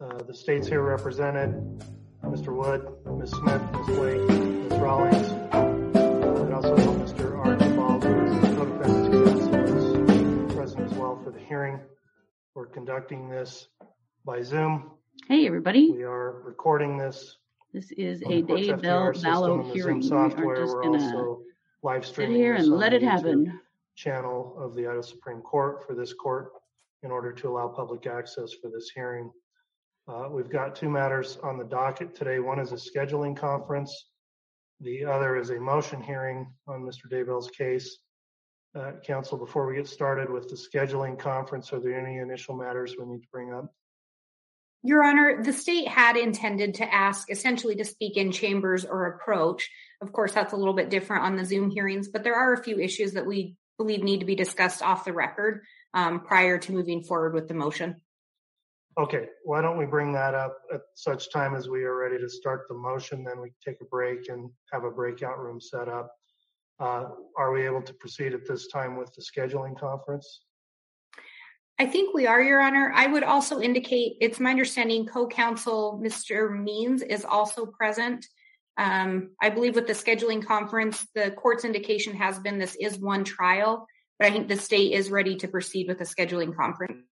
Uh, the states here represented, Mr. Wood, Ms. Smith, Ms. Blake, Ms. Rawlings, and also Mr. Archibald, who is the co-defendant's counsel, is present as well for the hearing. We're conducting this by Zoom. Hey, everybody. We are recording this. This is a Daybell system Vallow and the hearing. We are software. just We're gonna also live sit streaming here and on let the it happen. channel of the Idaho Supreme Court for this court in order to allow public access for this hearing. Uh, We've got two matters on the docket today. One is a scheduling conference. The other is a motion hearing on Mr. Daybell's case. Uh, Counsel, before we get started with the scheduling conference, are there any initial matters we need to bring up? Your Honor, the state had intended to ask essentially to speak in chambers or approach. Of course, that's a little bit different on the Zoom hearings, but there are a few issues that we believe need to be discussed off the record um, prior to moving forward with the motion. Okay, why don't we bring that up at such time as we are ready to start the motion, then we take a break and have a breakout room set up. Uh, Are we able to proceed at this time with the scheduling conference? I think we are, Your Honor. I would also indicate it's my understanding co-counsel Mr. Means is also present. Um, I believe with the scheduling conference, the court's indication has been this is one trial, but I think the state is ready to proceed with the scheduling conference.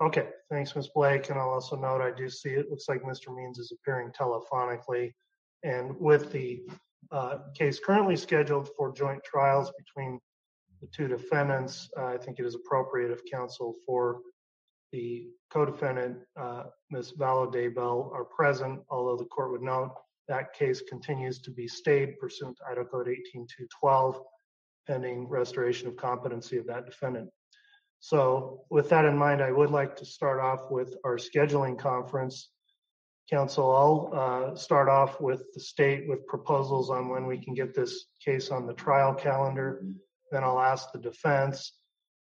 Okay, thanks, Ms. Blake. And I'll also note, I do see it looks like Mr. Means is appearing telephonically. And with the uh, case currently scheduled for joint trials between the two defendants, uh, I think it is appropriate if counsel for the co-defendant, uh, Ms. Vallow Daybell, are present, although the court would note that case continues to be stayed pursuant to Idaho Code 18212, pending restoration of competency of that defendant. So with that in mind, I would like to start off with our scheduling conference. Council, I'll uh, start off with the state with proposals on when we can get this case on the trial calendar. Then I'll ask the defense.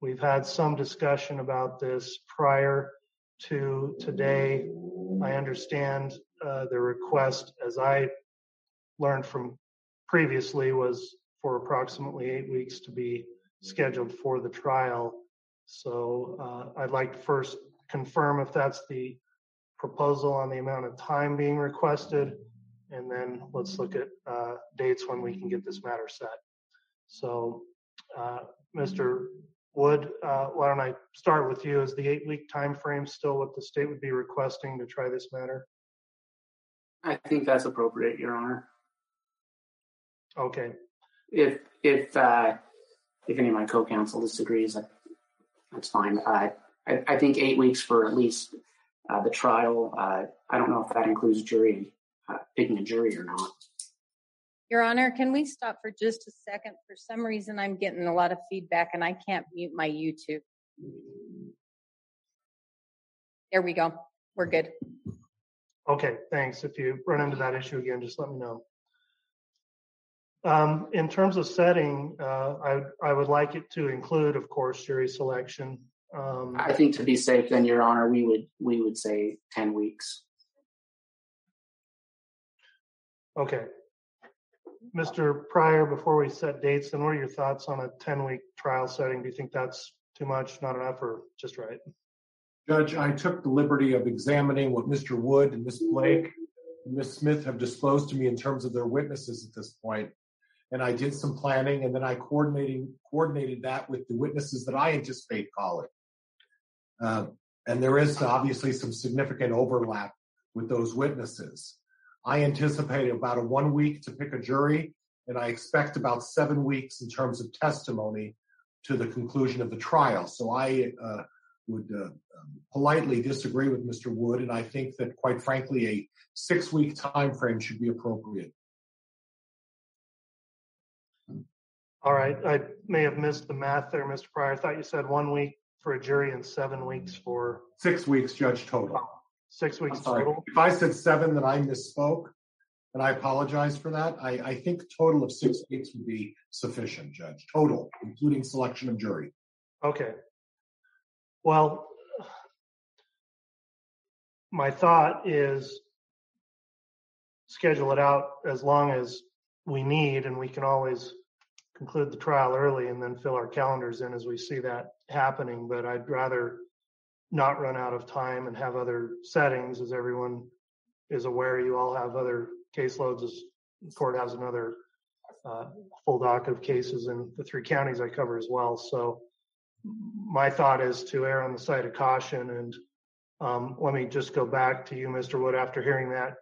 We've had some discussion about this prior to today. I understand uh, the request, as I learned from previously, was for approximately eight weeks to be scheduled for the trial. So uh, I'd like to first confirm if that's the proposal on the amount of time being requested, and then let's look at uh, dates when we can get this matter set. So, uh, Mr. Wood, uh, why don't I start with you? Is the eight-week time frame still what the state would be requesting to try this matter? I think that's appropriate, Your Honor. Okay, If if uh, if any of my co-counsel disagrees, that, that's fine. I, I I think eight weeks for at least uh, the trial. Uh, I don't know if that includes jury uh, picking a jury or not. Your Honor, can we stop for just a second? For some reason, I'm getting a lot of feedback and I can't mute my YouTube. There we go. We're good. okay, thanks. If you run into that issue again, just let me know. Um, in terms of setting, uh, I, I would like it to include, of course, jury selection. Um, I think to be safe, then Your Honor, we would we would say ten weeks. Okay. Mr. Pryor, before we set dates, then what are your thoughts on a 10-week trial setting? Do you think that's too much, not enough, or just right? Judge, I took the liberty of examining what Mr. Wood and Ms. Blake and Ms. Smith have disclosed to me in terms of their witnesses at this point. And I did some planning and then I coordinating coordinated that with the witnesses that I anticipate calling. Uh, and there is obviously some significant overlap with those witnesses. I anticipate about a one week to pick a jury, and I expect about seven weeks in terms of testimony to the conclusion of the trial. So I uh, would uh, um, politely disagree with Mr. Wood, and I think that, quite frankly, a six-week time frame should be appropriate. All right, I may have missed the math there, Mr. Pryor. I thought you said one week for a jury and seven weeks for, Six weeks, Judge total. Oh, six weeks total? If I said seven, then I misspoke, and I apologize for that. I, I think total of six weeks would be sufficient, Judge. Total, including selection of jury. Okay. Well, my thought is schedule it out as long as we need, and we can always conclude the trial early and then fill our calendars in as we see that happening. But I'd rather not run out of time and have other settings, as everyone is aware. You all have other caseloads, as the court has another uh, full docket of cases in the three counties I cover as well. So my thought is to err on the side of caution. And um, let me just go back to you, Mr. Wood. After hearing that,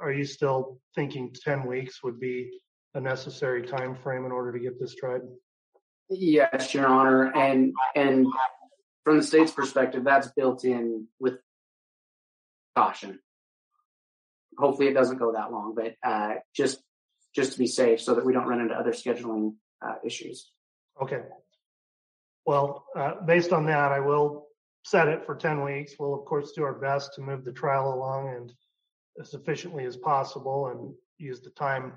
are you still thinking 10 weeks would be a necessary time frame in order to get this tried? Yes, Your Honor, and and from the state's perspective, that's built in with caution. Hopefully, it doesn't go that long, but uh, just just to be safe, so that we don't run into other scheduling uh, issues. Okay. Well, uh, based on that, I will set it for 10 weeks. We'll, of course, do our best to move the trial along and as efficiently as possible and use the time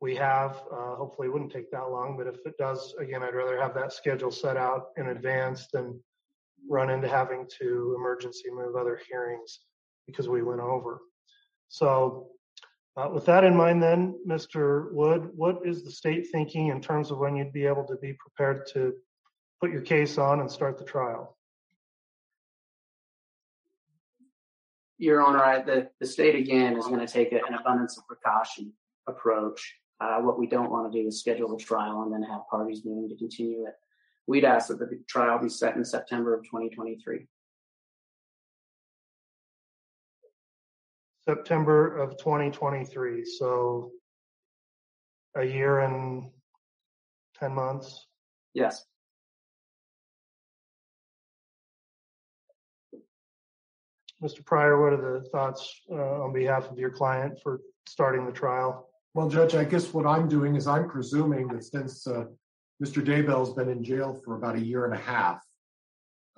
we have. Uh, hopefully, it wouldn't take that long, but if it does, again, I'd rather have that schedule set out in advance than run into having to emergency move other hearings because we went over. So, uh, with that in mind, then, Mr. Wood, what is the state thinking in terms of when you'd be able to be prepared to put your case on and start the trial? Your Honor, I, the, the state again is going to take an abundance of precaution approach. Uh, what we don't want to do is schedule a trial and then have parties willing to continue it. We'd ask that the trial be set in September of 2023. September of 2023. So a year and 10 months. Yes. Mr. Pryor, what are the thoughts uh, on behalf of your client for starting the trial? Well, Judge, I guess what I'm doing is I'm presuming that since uh, Mr. Daybell's been in jail for about a year and a half,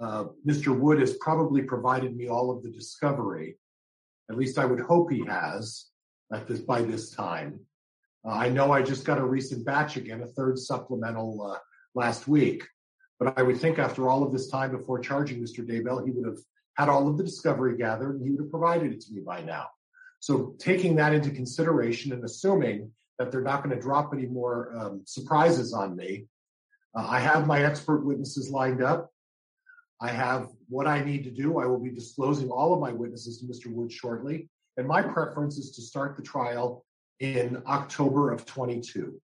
uh, Mr. Wood has probably provided me all of the discovery. At least I would hope he has at this by this time. Uh, I know I just got a recent batch again, a third supplemental uh, last week. But I would think after all of this time before charging Mr. Daybell, he would have had all of the discovery gathered and he would have provided it to me by now. So taking that into consideration and assuming that they're not going to drop any more um, surprises on me, uh, I have my expert witnesses lined up. I have what I need to do. I will be disclosing all of my witnesses to Mr. Wood shortly. And my preference is to start the trial in October of 22.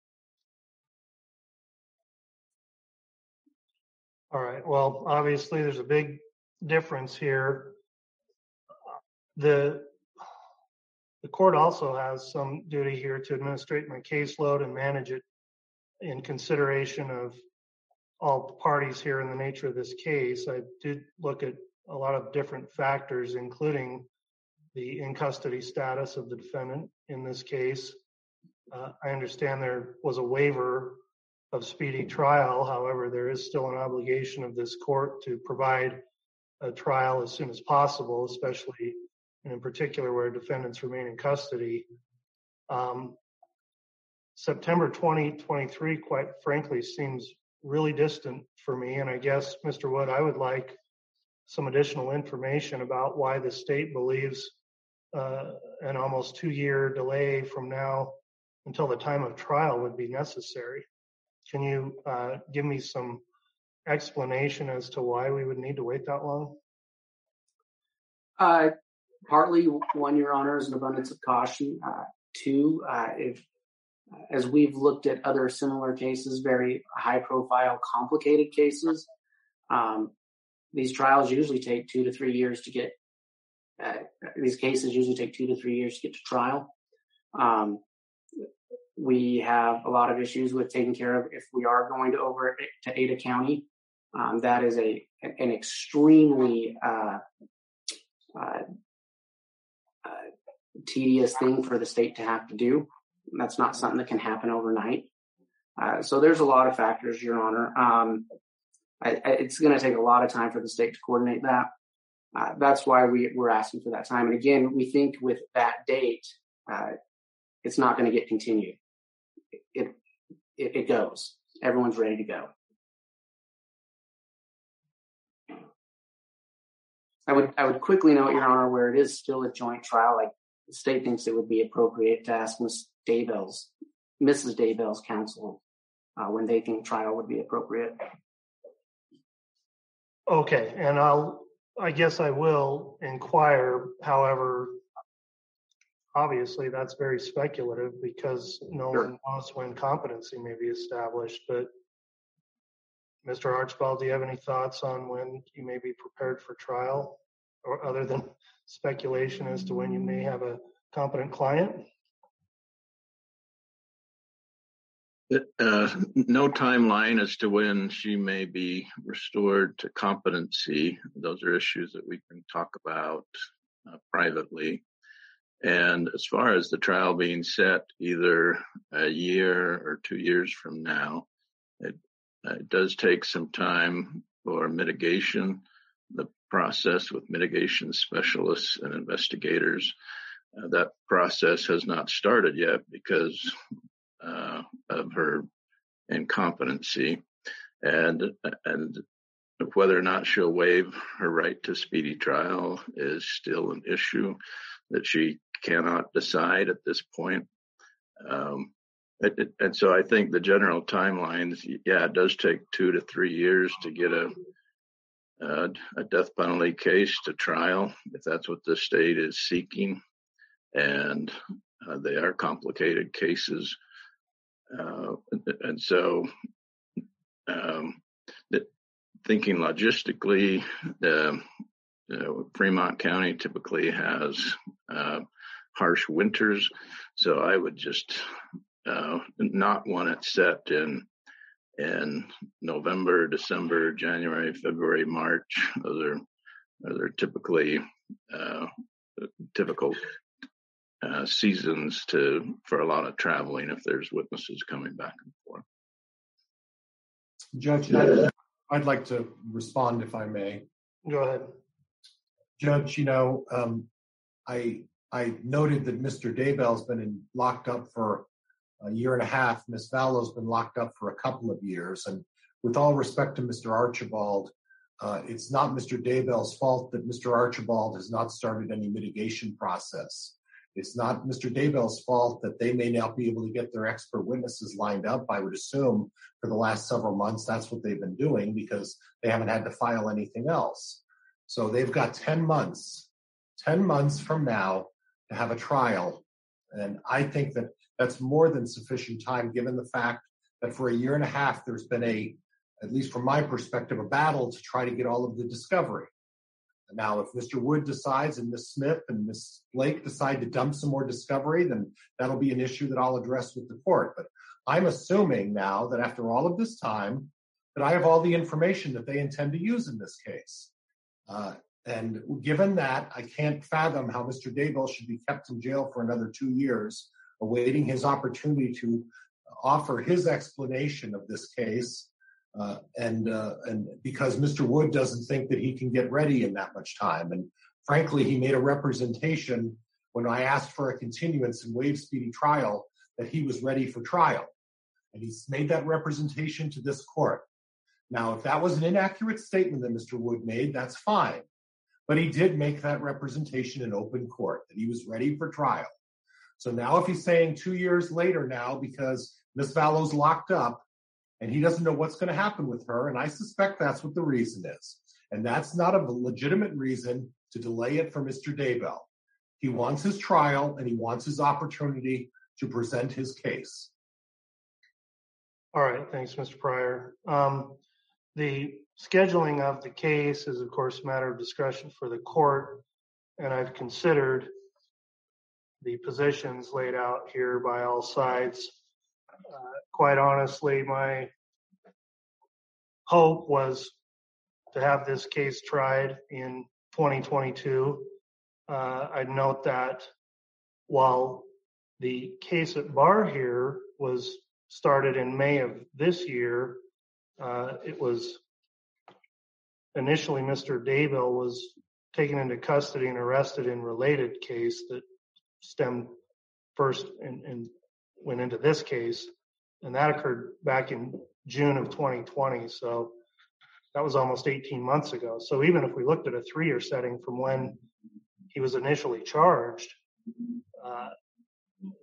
All right. Well, obviously, there's a big difference here. The the court also has some duty here to administrate my caseload and manage it in consideration of all parties here in the nature of this case. I did look at a lot of different factors, including the in custody status of the defendant in this case. Uh, I understand there was a waiver of speedy trial. However, there is still an obligation of this court to provide a trial as soon as possible, especially and in particular where defendants remain in custody. Um, September 2023, quite frankly, seems really distant for me. And I guess, Mr. Wood, I would like some additional information about why the state believes uh, an almost two year delay from now until the time of trial would be necessary. Can you uh, give me some explanation as to why we would need to wait that long? Uh, partly, one, Your Honor, is an abundance of caution. Uh, two, uh, if as we've looked at other similar cases, very high profile, complicated cases, um, these trials usually take two to three years to get. Uh, these cases usually take two to three years to get to trial. Um, we have a lot of issues with taking care of if we are going to over to Ada County. Um, that is a an extremely uh, uh, tedious thing for the state to have to do. That's not something that can happen overnight. Uh, so there's a lot of factors, Your Honor. Um, I, I, it's going to take a lot of time for the state to coordinate that. Uh, that's why we, we're asking for that time. And again, we think with that date, uh, it's not going to get continued. It, it, it goes. Everyone's ready to go. I would I would quickly note, Your Honor, where it is still a joint trial. Like state thinks it would be appropriate to ask Ms. Daybell's, Mrs. Daybell's counsel uh, when they think trial would be appropriate. Okay, and I'll I guess I will inquire. However, obviously that's very speculative because no Sure. one knows when competency may be established. But Mr. Archibald, do you have any thoughts on when you may be prepared for trial, or other than speculation as to when you may have a competent client? Uh, no timeline as to when she may be restored to competency. Those are issues that we can talk about uh, privately. And as far as the trial being set either a year or two years from now, it, it does take some time for mitigation, the process with mitigation specialists and investigators. Uh, that process has not started yet because uh, of her incompetency, and and whether or not she'll waive her right to speedy trial is still an issue that she cannot decide at this point. Um, and so I think the general timelines, yeah, it does take two to three years to get a a, a death penalty case to trial if that's what the state is seeking, and uh, they are complicated cases. Uh, and so, um, thinking logistically, Fremont County typically has uh, harsh winters, so I would just uh, not want it set in in November, December, January, February, March. Those are those are typically uh, typical uh, seasons to for a lot of traveling if there's witnesses coming back and forth. Judge, I'd, I'd like to respond if I may. Go ahead. Judge, you know, um, I I noted that Mr. Daybell's been in, locked up for a year and a half. Miss Vallow's been locked up for a couple of years. And with all respect to Mr. Archibald, uh, it's not Mr. Daybell's fault that Mr. Archibald has not started any mitigation process. It's not Mr. Daybell's fault that they may not be able to get their expert witnesses lined up. I would assume for the last several months that's what they've been doing because they haven't had to file anything else. So they've got 10 months, 10 months from now to have a trial. And I think that that's more than sufficient time given the fact that for a year and a half there's been a, at least from my perspective, a battle to try to get all of the discovery. Now, if Mr. Wood decides and Ms. Smith and Ms. Blake decide to dump some more discovery, then that'll be an issue that I'll address with the court. But I'm assuming now that after all of this time, that I have all the information that they intend to use in this case. Uh, and given that, I can't fathom how Mr. Daybell should be kept in jail for another two years, awaiting his opportunity to offer his explanation of this case. Uh, and uh, and because Mr. Wood doesn't think that he can get ready in that much time, and frankly, he made a representation when I asked for a continuance and waive speedy trial that he was ready for trial, and he's made that representation to this court. Now, if that was an inaccurate statement that Mr. Wood made, that's fine. But he did make that representation in open court that he was ready for trial. So now, if he's saying two years later now because Miss Vallow's locked up and he doesn't know what's going to happen with her, and I suspect that's what the reason is. And that's not a legitimate reason to delay it for Mr. Daybell. He wants his trial and he wants his opportunity to present his case. All right, thanks, Mr. Pryor. Um, the scheduling of the case is, of course, a matter of discretion for the court, and I've considered the positions laid out here by all sides. Uh, quite honestly, my hope was to have this case tried in 2022. Uh, I'd note that while the case at bar here was started in May of this year, uh, it was initially Mr. Daybell was taken into custody and arrested in related case that stemmed first and went into this case. And that occurred back in June of 2020. So that was almost 18 months ago. So even if we looked at a three-year setting from when he was initially charged, uh,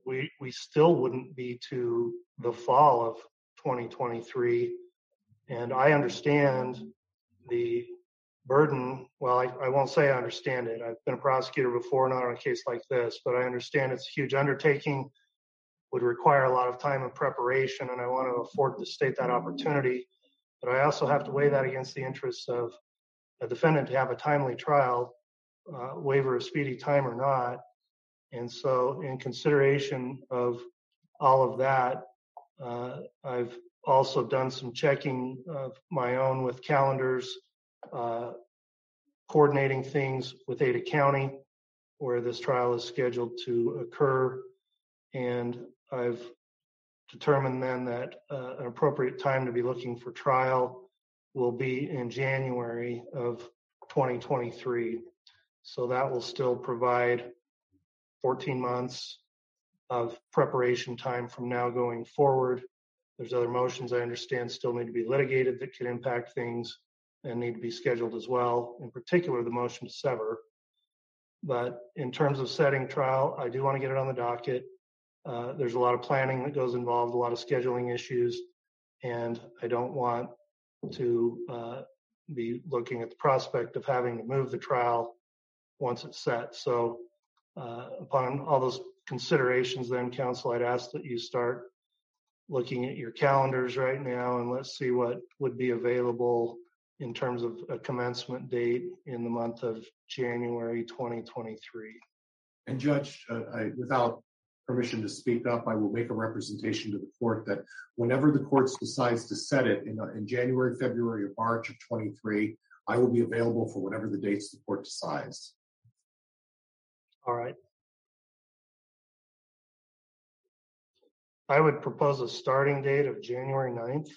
we we still wouldn't be to the fall of 2023. And I understand the burden. Well, I won't say I understand it. I've been a prosecutor before, not on a case like this, but I understand it's a huge undertaking, would require a lot of time and preparation, and I want to afford the state that opportunity. But I also have to weigh that against the interests of a defendant to have a timely trial, uh, waiver of speedy time or not. And so in consideration of all of that, uh, I've also done some checking of my own with calendars, Uh, coordinating things with Ada County, where this trial is scheduled to occur. And I've determined then that uh, an appropriate time to be looking for trial will be in January of 2023. So that will still provide 14 months of preparation time from now going forward. There's other motions I understand still need to be litigated that could impact things and need to be scheduled as well, in particular the motion to sever. But in terms of setting trial, I do want to get it on the docket. Uh, there's a lot of planning that goes involved, a lot of scheduling issues, and I don't want to uh, be looking at the prospect of having to move the trial once it's set. So uh, upon all those considerations then, counsel, I'd ask that you start looking at your calendars right now and let's see what would be available in terms of a commencement date in the month of January 2023. And Judge, uh, without permission to speak up, I will make a representation to the court that whenever the court decides to set it uh, in January, February, or March of 23, I will be available for whatever the dates the court decides. All right. I would propose a starting date of January 9th.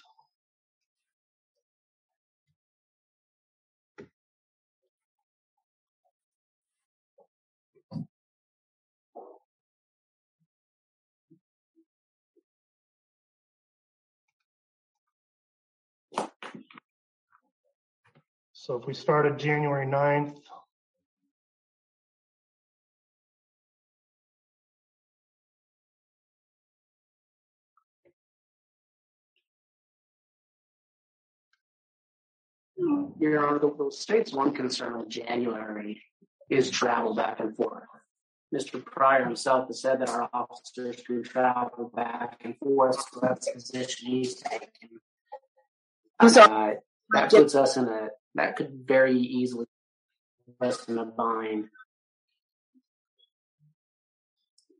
So if we started January 9th, Your Honor, the state's one concern in January is travel back and forth. Mr. Pryor himself has said that our officers can travel back and forth, so that's a position he's taking. Uh, that puts us in a, that could very easily us in a bind.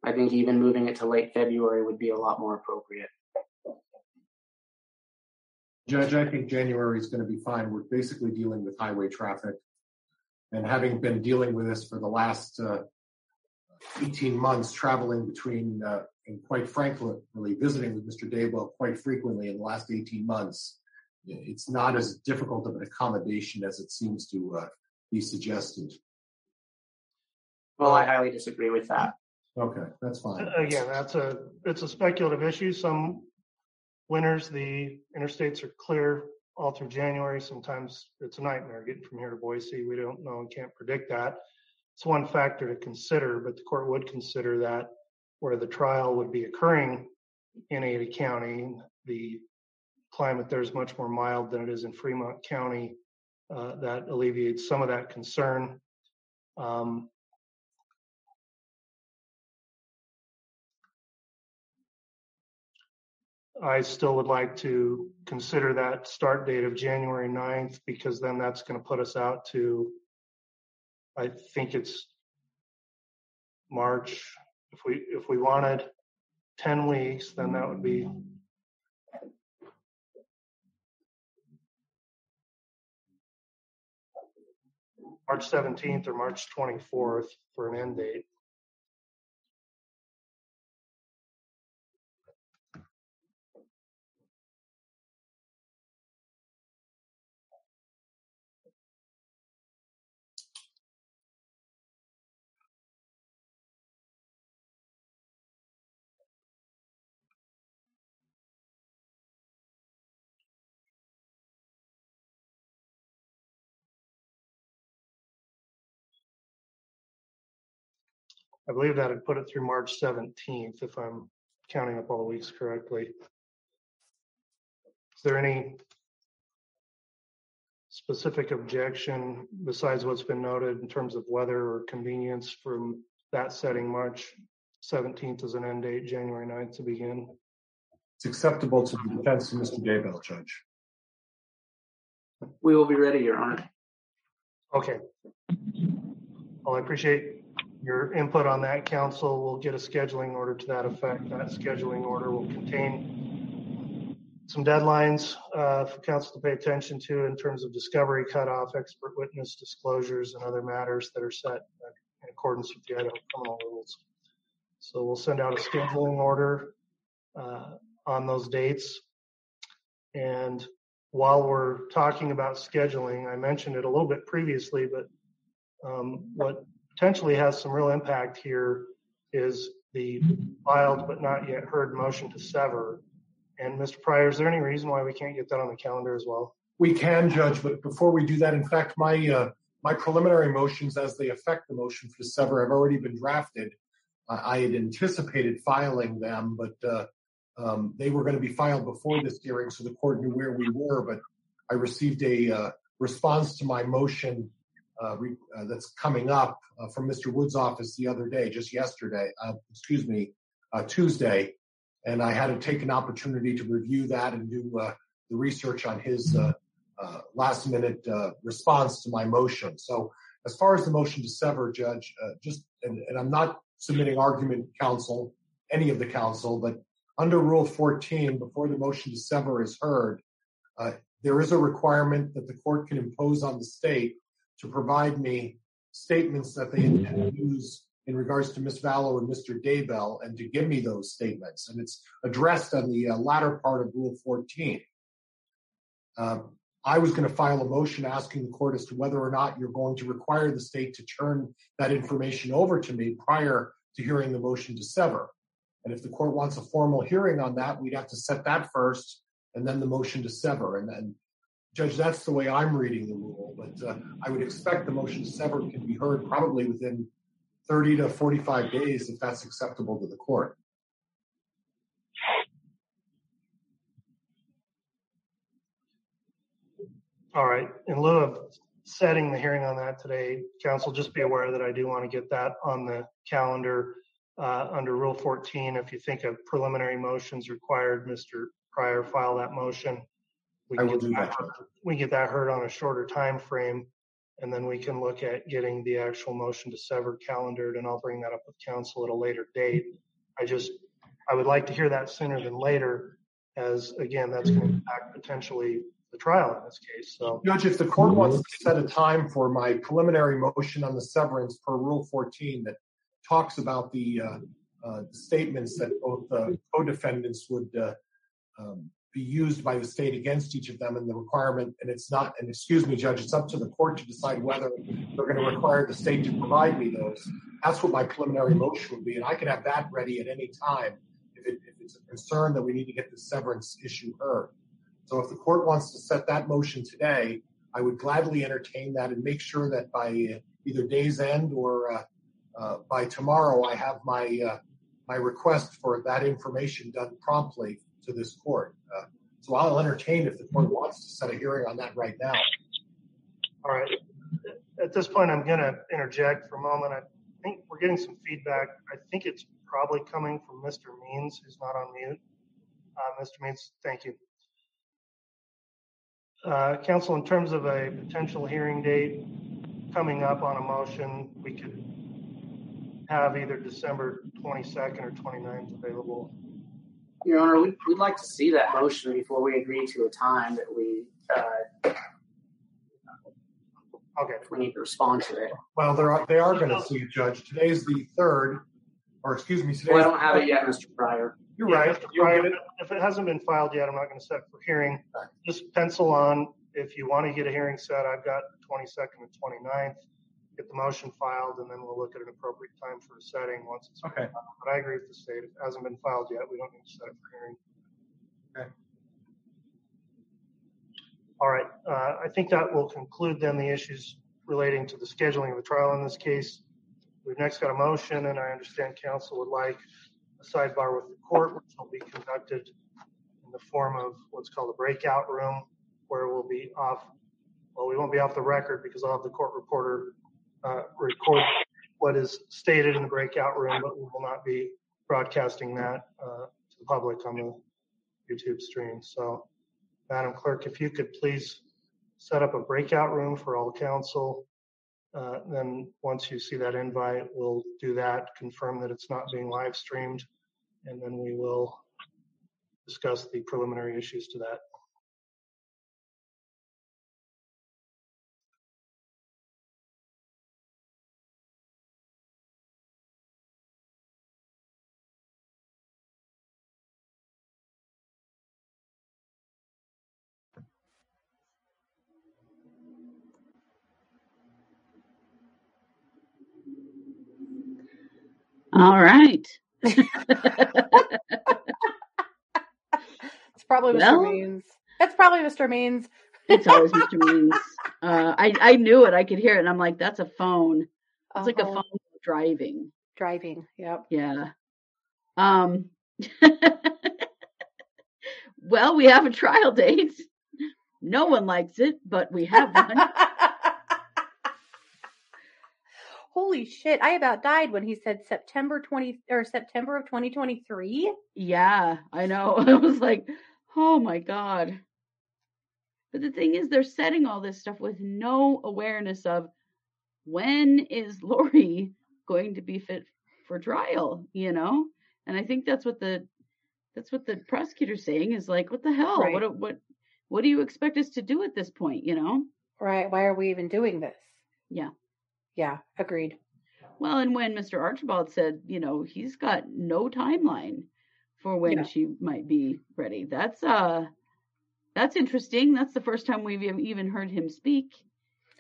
I think even moving it to late February would be a lot more appropriate. Judge, I think January is going to be fine. We're basically dealing with highway traffic. And having been dealing with this for the last uh, 18 months, traveling between, uh, and quite frankly, visiting with Mr. Daybell quite frequently in the last 18 months, it's not as difficult of an accommodation as it seems to uh, be suggested. Well, I highly disagree with that. Okay, that's fine. Uh, again, that's a, it's a speculative issue. Some winters, the interstates are clear all through January. Sometimes it's a nightmare getting from here to Boise. We don't know and can't predict that. It's one factor to consider, but the court would consider that where the trial would be occurring in Ada County, the climate there is much more mild than it is in Fremont County. Uh, that alleviates some of that concern. Um, I still would like to consider that start date of January 9th, because then that's going to put us out to, I think it's March. If we if we wanted 10 weeks, then that would be March 17th or March 24th for an end date. I believe that had put it through March 17th, if I'm counting up all the weeks correctly. Is there any specific objection besides what's been noted in terms of weather or convenience from that setting March 17th as an end date, January 9th to begin? It's acceptable to the defense of Mr. Daybell, Judge. We will be ready, Your Honor. Okay. Well, I appreciate your input on that, council. We'll get a scheduling order to that effect. That scheduling order will contain some deadlines uh, for council to pay attention to in terms of discovery cutoff, expert witness disclosures, and other matters that are set in accordance with the Idaho criminal rules. So we'll send out a scheduling order uh, on those dates. And while we're talking about scheduling, I mentioned it a little bit previously, but um, what potentially has some real impact here is the filed but not yet heard motion to sever. And Mr. Pryor, is there any reason why we can't get that on the calendar as well? We can, Judge, but before we do that, in fact, my uh, my preliminary motions as they affect the motion for sever have already been drafted. I had anticipated filing them, but uh, um, they were going to be filed before this hearing, so the court knew where we were. But I received a uh, response to my motion re- uh, that's coming up uh, from Mr. Wood's office the other day, just yesterday, uh, excuse me, Tuesday, and I had to take an opportunity to review that and do the research on his last minute response to my motion. So as far as the motion to sever, Judge, just and, and I'm not submitting argument counsel, any of the counsel, but under Rule 14, before the motion to sever is heard, uh, there is a requirement that the court can impose on the state to provide me statements that they intend to use in regards to Miss Vallow and Mr. Daybell and to give me those statements. And it's addressed on the uh, latter part of Rule 14. Um, I was going to file a motion asking the court as to whether or not you're going to require the state to turn that information over to me prior to hearing the motion to sever. And if the court wants a formal hearing on that, we'd have to set that first and then the motion to sever. And then, Judge, that's the way I'm reading the rule. But uh, I would expect the motion to sever can be heard probably within 30 to 45 days if that's acceptable to the court. All right. In lieu of setting the hearing on that today, counsel, just be aware that I do want to get that on the calendar uh, under Rule 14. If you think a preliminary motion is required, Mr. Pryor, file that motion. We can, that, we get that heard on a shorter time frame, and then we can look at getting the actual motion to sever calendared, and I'll bring that up with counsel at a later date. I just, I would like to hear that sooner than later, as again, that's going to impact potentially the trial in this case. So, Judge, if the court wants to set a time for my preliminary motion on the severance per Rule 14 that talks about the, uh, uh, statements that both uh, co-defendants would uh, um, be used by the state against each of them and the requirement, and it's not, and excuse me, Judge, it's up to the court to decide whether they're going to require the state to provide me those. That's what my preliminary motion would be, and I can have that ready at any time if, it, if it's a concern that we need to get the severance issue heard. So if the court wants to set that motion today, I would gladly entertain that and make sure that by either day's end or uh, uh, by tomorrow, I have my uh, my request for that information done promptly to this court. Uh, so I'll entertain if the court wants to set a hearing on that right now. All right. At this point, I'm going to interject for a moment. I think we're getting some feedback. I think it's probably coming from Mr. Means, who's not on mute. Uh, Mr. Means, thank you. Uh, counsel, in terms of a potential hearing date coming up on a motion, we could have either December 22nd or 29th available. Your Honor, we'd, we'd like to see that motion before we agree to a time that we uh, okay. we need to respond to it. Well, they're they are going to see it, Judge. Today's the third, or excuse me, today's well, I don't have it yet, Mr. Pryor. You're yeah, right. Pryor, it. If it hasn't been filed yet, I'm not going to set for hearing. Right. Just pencil on. If you want to get a hearing set, I've got 22nd and 29th. Get the motion filed, and then we'll look at an appropriate time for a setting once it's okay. Filed. But I agree with the state. If it hasn't been filed yet, we don't need to set it for hearing. Okay. All right. Uh, I think that will conclude then the issues relating to the scheduling of the trial in this case. we've next got a motion, and I understand council would like a sidebar with the court, which will be conducted in the form of what's called a breakout room, where we'll be off, well, we won't be off the record because I'll have the court reporter uh, record what is stated in the breakout room, but we will not be broadcasting that uh, to the public on the YouTube stream. So, Madam Clerk, if you could please set up a breakout room for all council. Uh, then once you see that invite, we'll do that, confirm that it's not being live streamed, and then we will discuss the preliminary issues to that. All right. It's probably Mr. Well- Means. It's probably Mr. Means. It's always Mr. Means. Uh, I I knew it. I could hear it, and I'm like, that's a phone. It's like a Uh-huh. phone driving. Driving. Yep. Yeah. Um. well, we have a trial date. No one likes it, but we have one. Holy shit! I about died when he said September twenty or September of twenty twenty three. yeah, I know. I was like, oh my god. But the thing is, they're setting all this stuff with no awareness of when is Lori going to be fit for trial, you know? And I think that's what the that's what the prosecutor's saying is like, what the hell? Right. What what what do you expect us to do at this point, you know? Right? Why are we even doing this? Yeah. Yeah. Agreed. Well, and when Mr. Archibald said, you know, he's got no timeline for when Yeah. she might be ready. That's uh that's interesting. That's the first time we've even heard him speak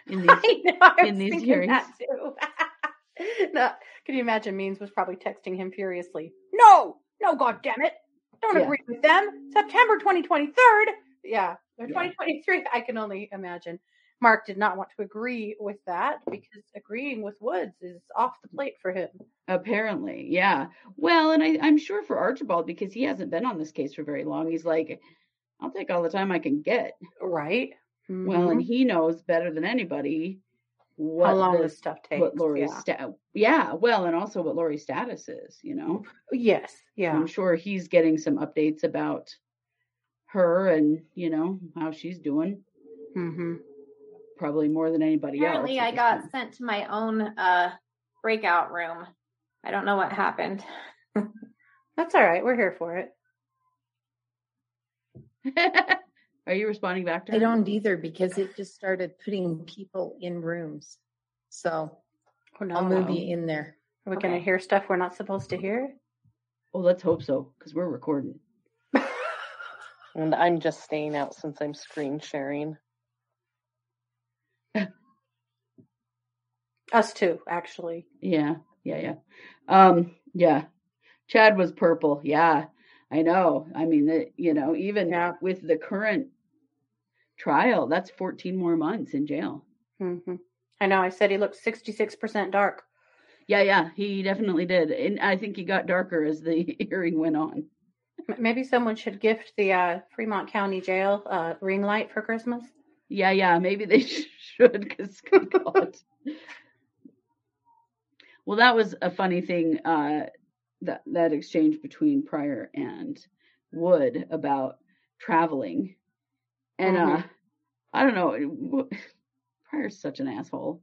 in these know. In these hearings. no, can you imagine? Means was probably texting him furiously. No, no, God damn it! Don't Yeah. agree with them. September twenty twenty third. Yeah, or Yeah. twenty twenty three. I can only imagine. Mark did not want to agree with that because agreeing with Woods is off the plate for him. Apparently, yeah. Well, and I, I'm sure for Archibald, because he hasn't been on this case for very long, he's like, I'll take all the time I can get. Right. Well, and Mhm. he knows better than anybody what how long this stuff takes. what Lori's yeah. sta- yeah, well, and also what Lori's status is, you know. Yes. Yeah. I'm sure he's getting some updates about her and, you know, how she's doing, hmm probably more than anybody Apparently, else. Apparently, I got this sent to my own uh, breakout room. I don't know what happened. That's all right. We're here for it. Are you responding back to her? I don't either because it just started putting people in rooms. So Oh, no. I'll move you in there. Are we going to hear stuff we're not supposed to hear? Well, let's hope so, because we're recording. And I'm just staying out since I'm screen sharing. Us too, actually. Yeah, yeah, yeah. Um, yeah. Chad was purple. Yeah, I know. I mean, the, you know, even Yeah. with the current trial, that's 14 more months in jail. hmm I know. I said he looked 66% dark. Yeah, yeah, he definitely did. And I think he got darker as the hearing went on. Maybe someone should gift the uh, Fremont County Jail uh, ring light for Christmas. Yeah, yeah, maybe they should because God. Well, that was a funny thing, uh, that that exchange between Pryor and Wood about traveling. And uh Mhm. I don't know, Pryor's such an asshole.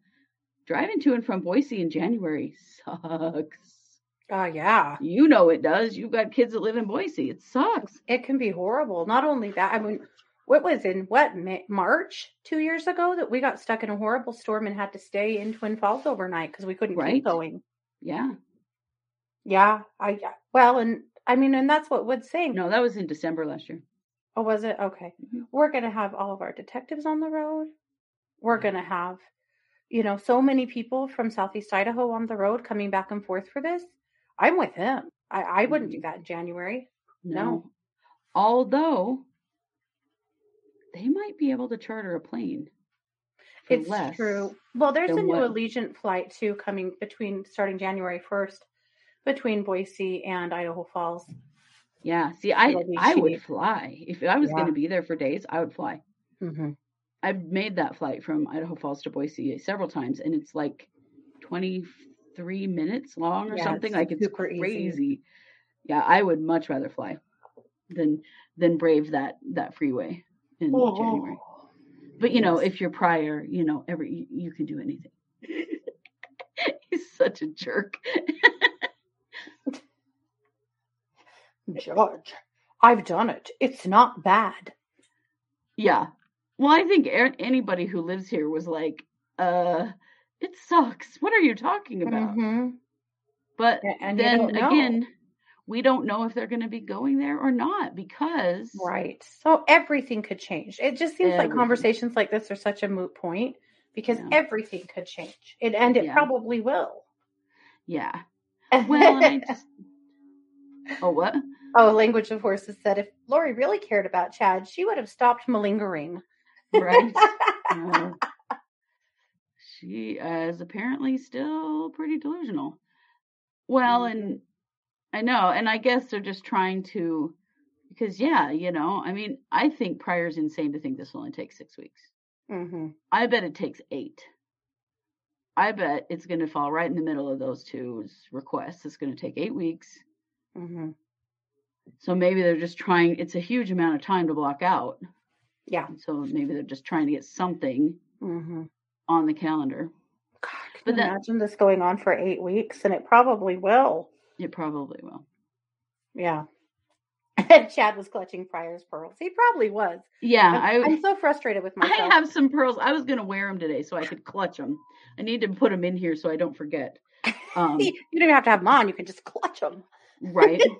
Driving to and from Boise in January sucks. Oh, yeah. You know it does. You've got kids that live in Boise. It sucks. It can be horrible. Not only that, I mean, what was in what May, March two years ago that we got stuck in a horrible storm and had to stay in Twin Falls overnight because we couldn't Right. keep going. Yeah. Yeah, I well, and I mean, and that's what Wood's saying. No, that was in December last year. Oh, was it? Okay. Mhm. We're going to have all of our detectives on the road. We're going to have, you know, so many people from Southeast Idaho on the road coming back and forth for this. I'm with him. I, I wouldn't do that in January. No. No. Although they might be able to charter a plane. it's less. true. Well, there's a new what- Allegiant flight too coming between starting January 1st between Boise and Idaho Falls. Yeah. See, I I would fly if I was Yeah. going to be there for days. I would fly. Mm-hmm. I've made that flight from Idaho Falls to Boise several times, and it's like 23 minutes long or Yeah, something. it's Like it's super easy. crazy. Yeah, I would much rather fly than than brave that that freeway in January. But you know, if you're prior, you know, every you, you can do anything. He's such a jerk. George, I've done it. It's not bad. Yeah. Well, I think anybody who lives here was like, uh, it sucks. What are you talking about? Mhm. But and then again, we don't know if they're going to be going there or not because Right. So everything could change. It just seems like conversations like this are such a moot point because Yeah. everything could change. It, and it Yeah. probably will. yeah. Well, and I just oh what? oh, Language of Horses said if Lori really cared about Chad, she would have stopped malingering. Right. Uh, she is apparently still pretty delusional. Well, and I know, and I guess they're just trying to, because yeah, you know, I mean, I think Prior's insane to think this will only take six weeks. hmm I bet it takes eight. I bet it's going to fall right in the middle of those two requests. It's going to take eight weeks. hmm So maybe they're just trying, it's a huge amount of time to block out. Yeah. So maybe they're just trying to get something hmm on the calendar. Can But you that- imagine this going on for eight weeks? And it probably will. It probably will. Yeah. And Chad was clutching Prior's pearls. He probably was. Yeah, I'm, I I'm so frustrated with myself. I have some pearls. I was gonna wear them today so I could clutch them. I need to put them in here so I don't forget. Um, you don't even have to have them on. You can just clutch them. right?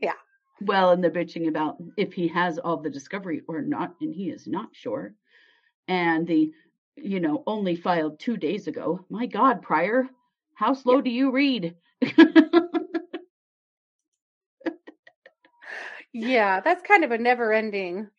Yeah. Well, and they're bitching about if he has all the discovery or not, and he is not sure. And the, you know, only filed two days ago. My God, Prior, how slow do you read? Yeah, that's kind of a never ending.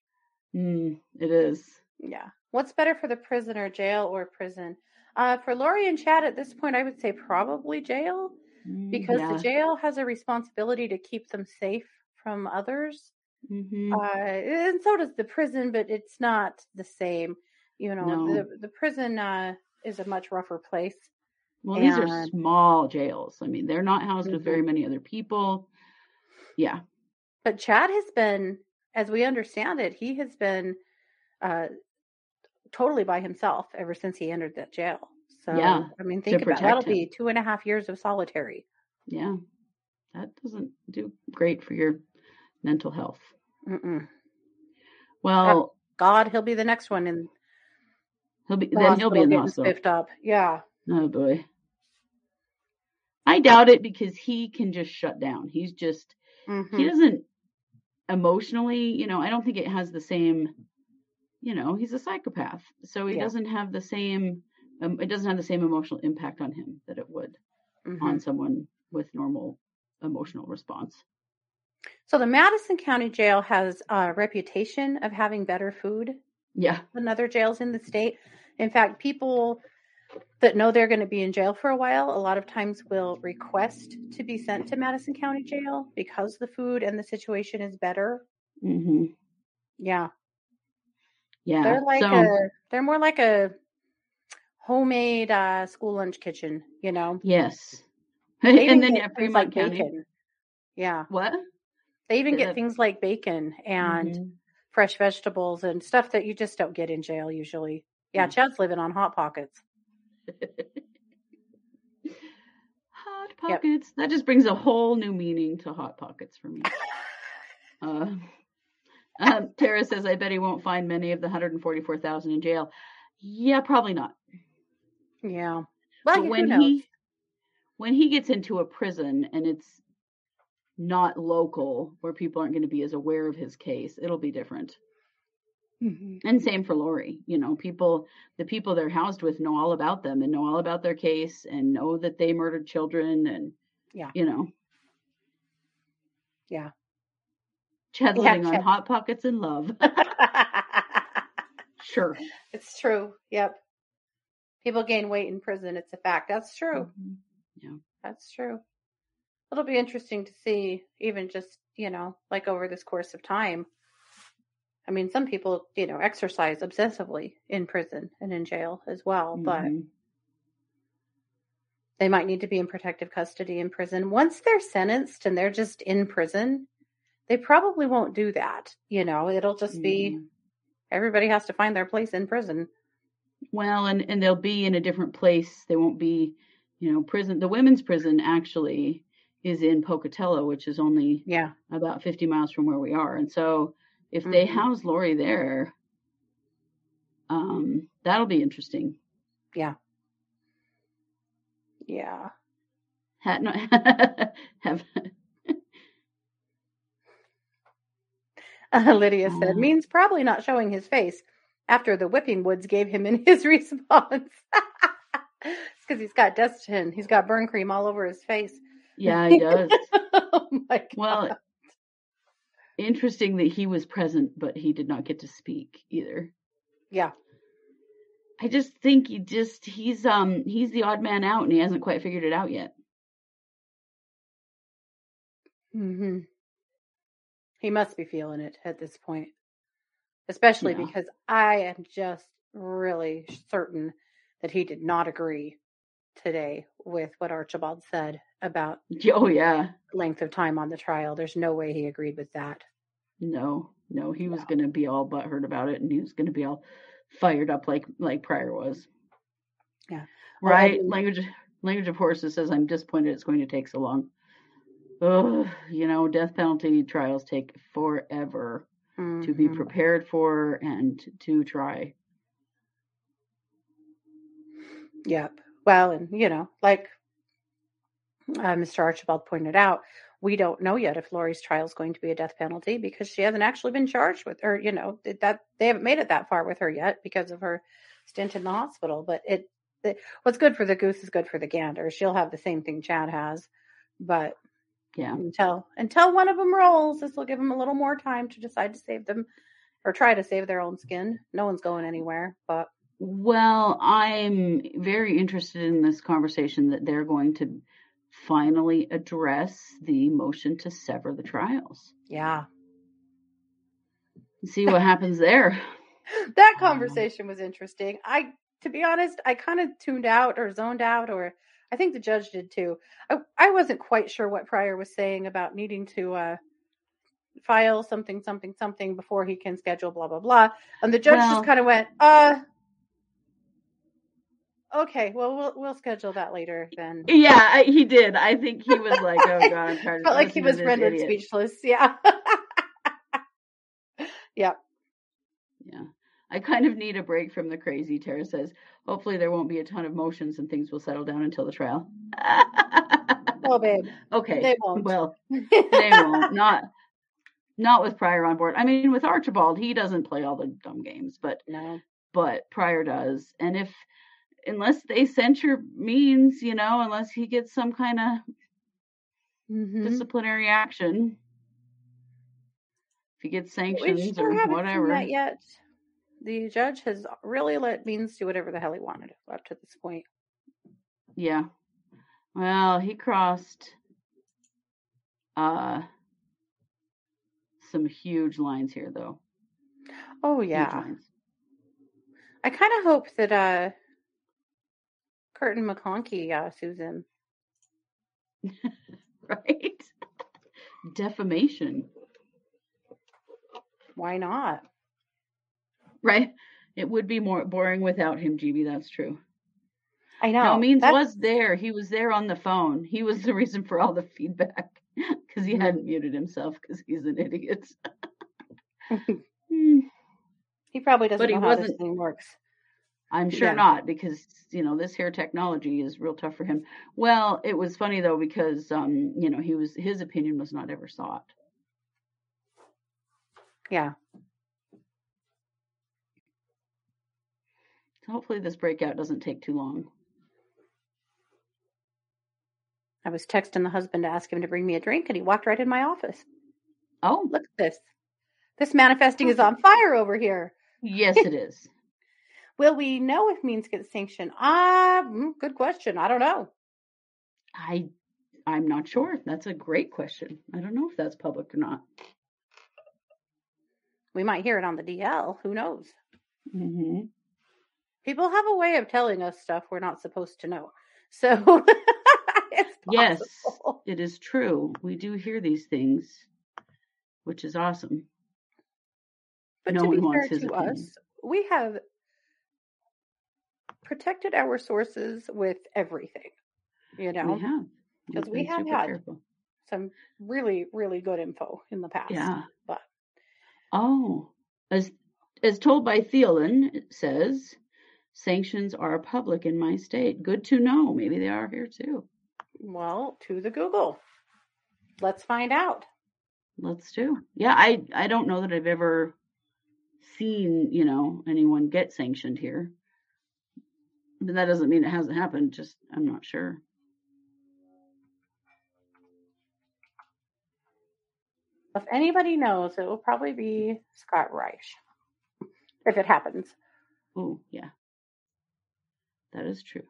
Mm, it is. Yeah. What's better for the prisoner, jail or prison? Uh, for Lori and Chad at this point, I would say probably jail Mm, because yeah. the jail has a responsibility to keep them safe from others. Mhm. Uh, and so does the prison, but it's not the same. You know, No. the the prison uh, is a much rougher place. Well, these are small jails. I mean, they're not housed with Mhm. very many other people. Yeah. But Chad has been, as we understand it, he has been uh, totally by himself ever since he entered that jail. So, Yeah, I mean, think about it. That'll him. be two and a half years of solitary. Yeah. That doesn't do great for your mental health. Mm-mm. Well, God, he'll be the next one in he'll be the then he'll be in the hospital hospital. spiffed up. Yeah. Oh boy. I doubt it because he can just shut down. He's just he Mhm. doesn't emotionally, you know, I don't think it has the same, you know, he's a psychopath. So he Yeah. doesn't have the same um, it doesn't have the same emotional impact on him that it would Mhm. on someone with normal emotional response. So the Madison County Jail has a reputation of having better food Yeah. than other jails in the state. In fact, people that know they're going to be in jail for a while, a lot of times will request to be sent to Madison County Jail because the food and the situation is better. hmm Yeah, Yeah. they're like so a they're more like a homemade uh, school lunch kitchen. You know, yes. They and then things Fremont like County. bacon. Yeah, What? they even get things like bacon and Mhm. fresh vegetables and stuff that you just don't get in jail usually. Yeah, Mm. Chad's living on hot pockets. Hot Yep. pockets. That just brings a whole new meaning to hot pockets for me. uh, um, Tara says, "I bet he won't find many of the 144,000 in jail." Yeah, probably not. Yeah. Well, but when he when he gets into a prison and it's not local, where people aren't going to be as aware of his case, it'll be different. Mhm. And same for Lori. You know, people, the people they're housed with know all about them and know all about their case and know that they murdered children and, Yeah. you know, Yeah. Chad Yeah, living on Hot Pockets and love. Sure. It's true. Yep. People gain weight in prison. It's a fact. That's true. Mhm. Yeah. That's true. It'll be interesting to see, even just, you know, like over this course of time. I mean, some people, you know, exercise obsessively in prison and in jail as well, but Mhm. they might need to be in protective custody in prison. Once they're sentenced and they're just in prison, they probably won't do that. You know, it'll just be everybody has to find their place in prison. Well, and and they'll be in a different place. They won't be, you know, prison. The women's prison actually is in Pocatello, which is only Yeah. about 50 miles from where we are. And so if they Mhm. house Lori there, um, that'll be interesting. Yeah. Yeah. No, have Uh, Lydia said, Uh. means probably not showing his face after the whipping Woods gave him in his response. it's because he's got dust and he's got burn cream all over his face. yeah, he does. oh my God. Well, interesting that he was present, but he did not get to speak either. Yeah. I just think he just he's um he's the odd man out and he hasn't quite figured it out yet. Mm-hmm. He must be feeling it at this point, especially Yeah. because I am just really certain that he did not agree today with what Archibald said about Oh yeah. length of time on the trial. There's no way he agreed with that. No, no, he was No. gonna be all butthurt about it and he was gonna be all fired up like like Prior was. Yeah. Well, Right? mean- language language of horses says I'm disappointed it's going to take so long. Ugh, you know, death penalty trials take forever to be Mhm. prepared for and to try. Yep. Well, and you know, like uh, Mr. Archibald pointed out, we don't know yet if Lori's trial is going to be a death penalty because she hasn't actually been charged with, or you know, that they haven't made it that far with her yet because of her stint in the hospital. But it, it what's good for the goose is good for the gander. She'll have the same thing Chad has, but Yeah. until until one of them rolls, this will give them a little more time to decide to save them or try to save their own skin. No one's going anywhere, but Well, I'm very interested in this conversation that they're going to finally address the motion to sever the trials. yeah. See what happens there. that conversation was interesting. I, to be honest, I kind of tuned out or zoned out, or I think the judge did too. I, I wasn't quite sure what Prior was saying about needing to uh, file something, something, something before he can schedule blah blah blah, and the judge Well- just kind of went, "Uh, okay, well we'll we'll schedule that later then." Yeah, I, he did. I think he was like, "Oh God, I'm tired." Felt like he was rendered idiot." speechless. Yeah. yeah. Yeah, I kind of need a break from the crazy. Tara says, "Hopefully, there won't be a ton of motions and things will settle down until the trial." Oh, babe. okay, They won't. Well, they won't. Not not with Prior on board. I mean, with Archibald, he doesn't play all the dumb games, but no. but Prior does. And if unless they censure Means, you know, unless he gets some kind of Mhm. disciplinary action, if he gets sanctions or whatever. seen that yet. The judge has really let Means do whatever the hell he wanted up to this point. Yeah. Well, he crossed uh some huge lines here though. Oh yeah. I kind of hope that uh Curtin McConkie uh, sues him. Right? Defamation. Why not? Right? It would be more boring without him, GB, that's true. I know. No, Means That's- was there. He was there on the phone. He was the reason for all the feedback because he hadn't muted himself because he's an idiot. Hmm, He probably doesn't But he know how this wasn't- thing works. I'm sure Yeah. not because you know this here technology is real tough for him. Well, it was funny though because um you know he was his opinion was not ever sought. Yeah. Hopefully this breakout doesn't take too long. I was texting the husband to ask him to bring me a drink, and he walked right in my office. Oh, Look at this. This manifesting is on fire over here. Yes, it is. Will we know if Means gets sanctioned? Ah, mm, good question. I don't know. I I'm not sure. That's a great question. I don't know if that's public or not. We might hear it on the DL. Who knows? hmm People have a way of telling us stuff we're not supposed to know. So it's Yes, it is true. We do hear these things, which is awesome. But no to be one wants fair his to opinion. us, we have protected our sources with everything. You know, because We've we have had careful. some really, really good info in the past. Yeah. But Oh, as as told by Thielen, it says sanctions are public in my state. Good to know. Maybe they are here too. well, to the Google. Let's find out. Let's do. Yeah, I I don't know that I've ever seen you know anyone get sanctioned here, but that doesn't mean it hasn't happened. Just I'm not sure. If anybody knows, it will probably be Scott Reich. If it happens. Oh yeah, that is true.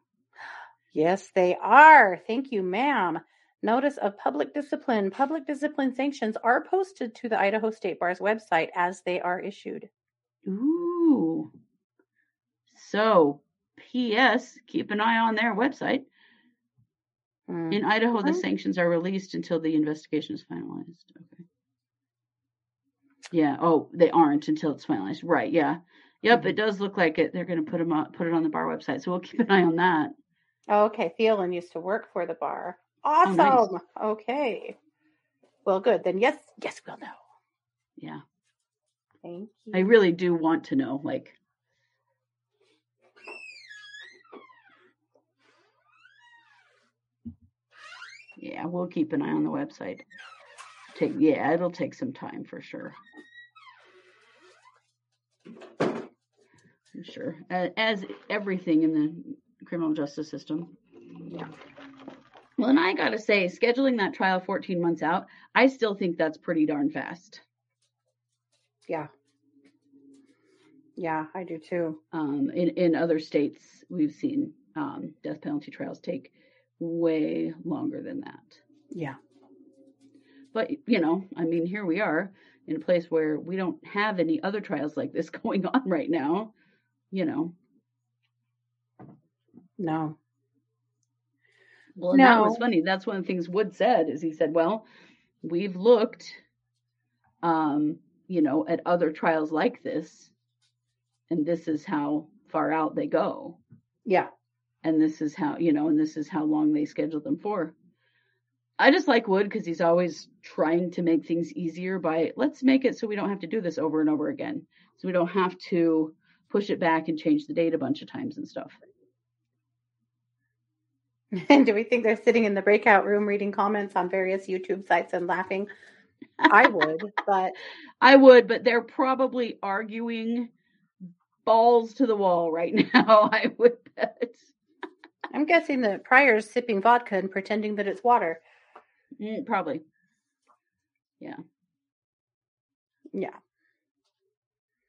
Yes, they are. Thank you, ma'am. Notice of public discipline. Public discipline sanctions are posted to the Idaho State Bar's website as they are issued. Ooh. So, P.S. Keep an eye on their website. Hmm. In Idaho, the sanctions are released until the investigation is finalized. Okay. Yeah. Oh, they aren't until it's finalized. Right. Yeah. Yep. Mm-hmm. It does look like it. They're going to put them on, put it on the bar website. So we'll keep an eye on that. Okay, Thielen used to work for the bar. Oh, Awesome. nice. Okay. Well, good. Then yes, yes, we'll know. Yeah. Thank you. I really do want to know. Like, yeah, we'll keep an eye on the website. Take yeah, it'll take some time for sure. I'm sure, as, as everything in the criminal justice system. Yeah. Well, and I gotta say, scheduling that trial 14 months out, I still think that's pretty darn fast. Yeah. Yeah, I do too. Um, in in other states, we've seen um, death penalty trials take way longer than that. Yeah. But you know, I mean, here we are in a place where we don't have any other trials like this going on right now. You know, No. well, and that was funny. That's one of the things Wood said is he said, "Well, we've looked, um, you know, at other trials like this, and this is how far out they go." Yeah. And this is how you know and this is how long they schedule them for. I just like Wood because he's always trying to make things easier by let's make it so we don't have to do this over and over again. So we don't have to push it back and change the date a bunch of times and stuff. And do we think they're sitting in the breakout room reading comments on various YouTube sites and laughing? I would, but i would but they're probably arguing balls to the wall right now i would bet I'm guessing that Prior's sipping vodka and pretending that it's water. Mm, probably yeah Yeah.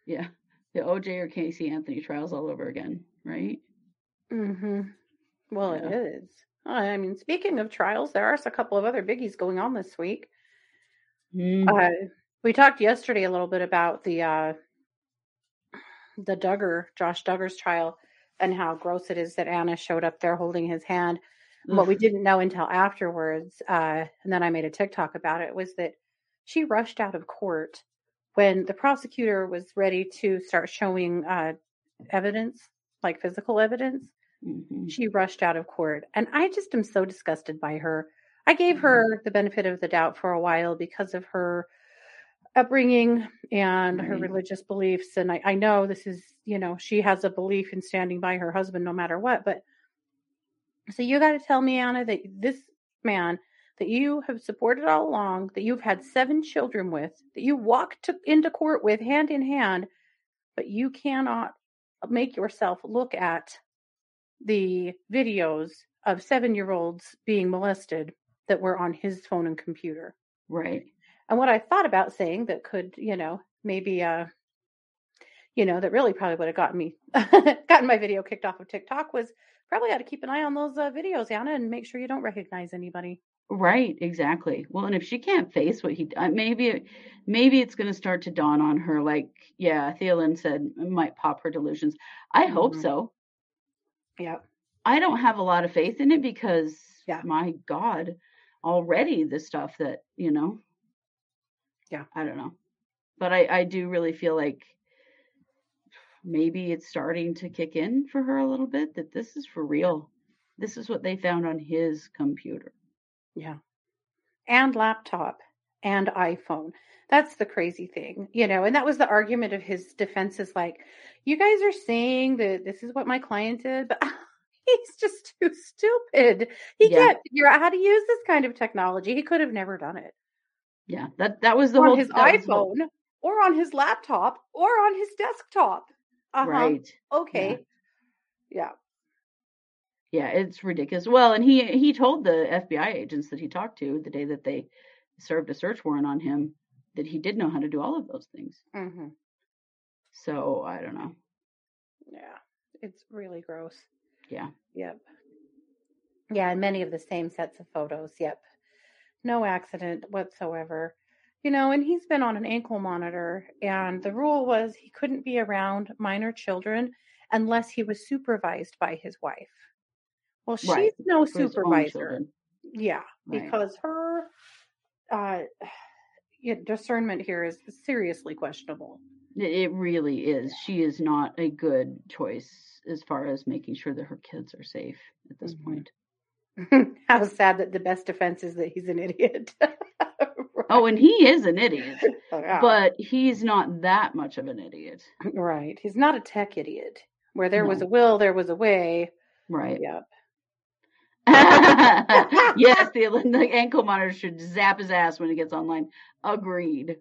yeah the oj or casey anthony trials all over again right Mm-hmm. Well, Yeah. it is. I mean, speaking of trials, there are a couple of other biggies going on this week. Mm, Uh, we talked yesterday a little bit about the uh, the Duggar, Josh Duggar's trial, and how gross it is that Anna showed up there holding his hand. What we didn't know until afterwards, uh, and then I made a TikTok about it, was that she rushed out of court when the prosecutor was ready to start showing uh, evidence, like physical evidence. mhm. She rushed out of court. And I just am so disgusted by her. I gave Mhm. her the benefit of the doubt for a while because of her upbringing and her religious beliefs. And I, I know this is, you know, she has a belief in standing by her husband no matter what. But so you got to tell me, Anna, that this man that you have supported all along, that you've had seven children with, that you walked to, into court with hand in hand, but you cannot make yourself look at the videos of seven year olds being molested that were on his phone and computer. right And what I thought about saying that could, you know, maybe uh you know, that really probably would have gotten me gotten my video kicked off of TikTok was probably got to keep an eye on those uh, videos, Anna, and make sure you don't recognize anybody. Right, exactly. Well, and if she can't face what he, uh, maybe, it- maybe it's going to start to dawn on her. Like, yeah, Thielen said, it might pop her delusions. I hope Mhm. so. Yeah. I don't have a lot of faith in it because, Yeah. my God, already the stuff that you know. Yeah. I don't know, but I I do really feel like maybe it's starting to kick in for her a little bit that this is for real. This is what they found on his computer. Yeah. And laptop and iPhone. That's the crazy thing, you know, and that was the argument of his defense is like, you guys are saying that this is what my client did, but he's just too stupid. He Yeah. can't figure out how to use this kind of technology. He could have never done it. Yeah, that that was the on whole his that was whole- iPhone or on his laptop or on his desktop. Uh-huh. Right. Okay. Yeah. Yeah, it's ridiculous. Well, and he he told the FBI agents that he talked to the day that they served a search warrant on him that he did know how to do all of those things. hmm So I don't know. Yeah. It's really gross. Yeah. Yep. Yeah, and many of the same sets of photos. Yep. No accident whatsoever. You know, and he's been on an ankle monitor, and the rule was he couldn't be around minor children unless he was supervised by his wife. Well, she's Right, no for supervisor. Yeah, Right. because her uh, discernment here is seriously questionable. It, really is. She is not a good choice as far as making sure that her kids are safe at this Mhm. point. How sad that the best defense is that he's an idiot. Oh, and he is an idiot, oh, Yeah. but he's not that much of an idiot. Right. He's not a tech idiot. Where there was a will, there was a way. Right. Yep. yes, the, the ankle monitor should zap his ass when he gets online. Agreed.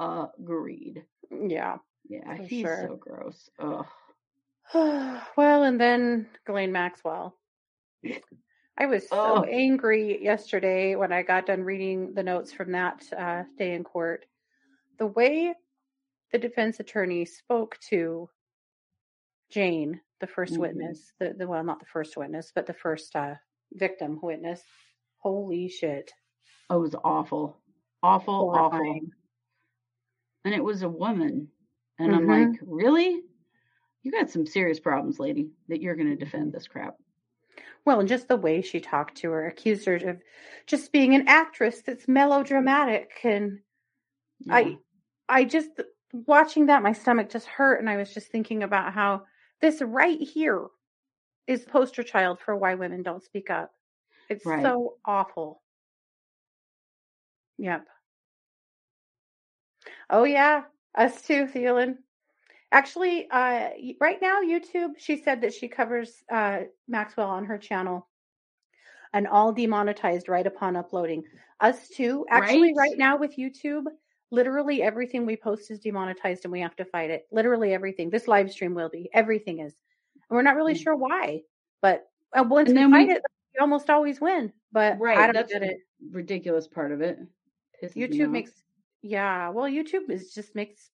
Agreed. Yeah. Yeah, For he's sure. so gross. Ugh. well, and then Ghislaine Maxwell. I was so Oh. angry yesterday when I got done reading the notes from that uh, day in court. The way the defense attorney spoke to Jane, the 1st Mhm. witness, the, the well, not the first witness, but the first uh, victim witness. Holy shit! Oh, it was awful. Awful, awful. And it was a woman. And I'm Mhm. like, really? You got some serious problems, lady, that you're going to Mm-hmm. defend this crap. Well, and just the way she talked to her, accused her of just being an actress that's melodramatic, and Yeah. I, I just watching that, my stomach just hurt, and I was just thinking about how this right here is poster child for why women don't speak up. It's Right. so awful. Yep. Oh yeah, us too, Thielen. Actually, uh, right now, YouTube, she said that she covers uh, Maxwell on her channel and all demonetized right upon uploading. Us too. Actually, Right. right now with YouTube, literally everything we post is demonetized and we have to fight it. Literally everything. This live stream will be. Everything is. And we're not really Mm. sure why, but uh, once And we fight we- it, we almost always win. But Right. I don't that's get it. ridiculous part of it. Pisses YouTube makes yeah, well YouTube is just makes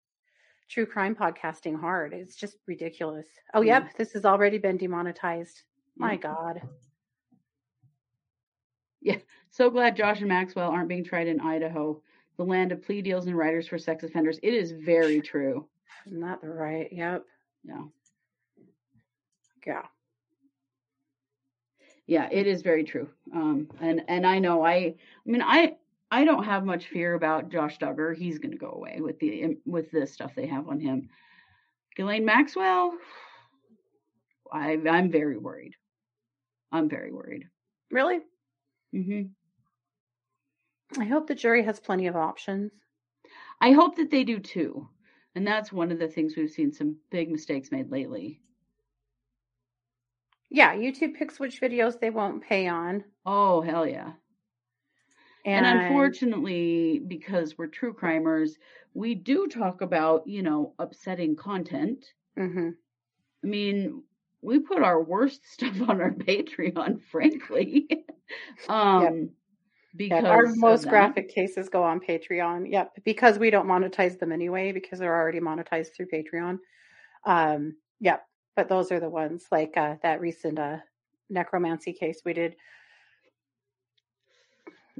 true crime podcasting hard. It's just ridiculous. Oh Yeah. yep, this has already been demonetized. My Yeah. god. Yeah, so glad Josh and Maxwell aren't being tried in Idaho, the land of plea deals and writers for sex offenders. It is very true. Isn't that the right? Yep. Yeah. Yeah. Yeah, it is very true. Um, and and I know I, I mean I I don't have much fear about Josh Duggar. He's going to go away with the with the stuff they have on him. Ghislaine Maxwell, I I'm very worried. I'm very worried. Really? Mm-hmm. I hope the jury has plenty of options. I hope that they do too. And that's one of the things we've seen some big mistakes made lately. Yeah, YouTube picks which videos they won't pay on. Oh hell yeah! And, And, unfortunately, because we're true crimers, we do talk about you know upsetting content. Mhm. I mean, we put our worst stuff on our Patreon, frankly. um, because Yeah, our most graphic cases go on Patreon. Yep, because we don't monetize them anyway because they're already monetized through Patreon. Um, yep, but those are the ones like uh, that recent uh, necromancy case we did.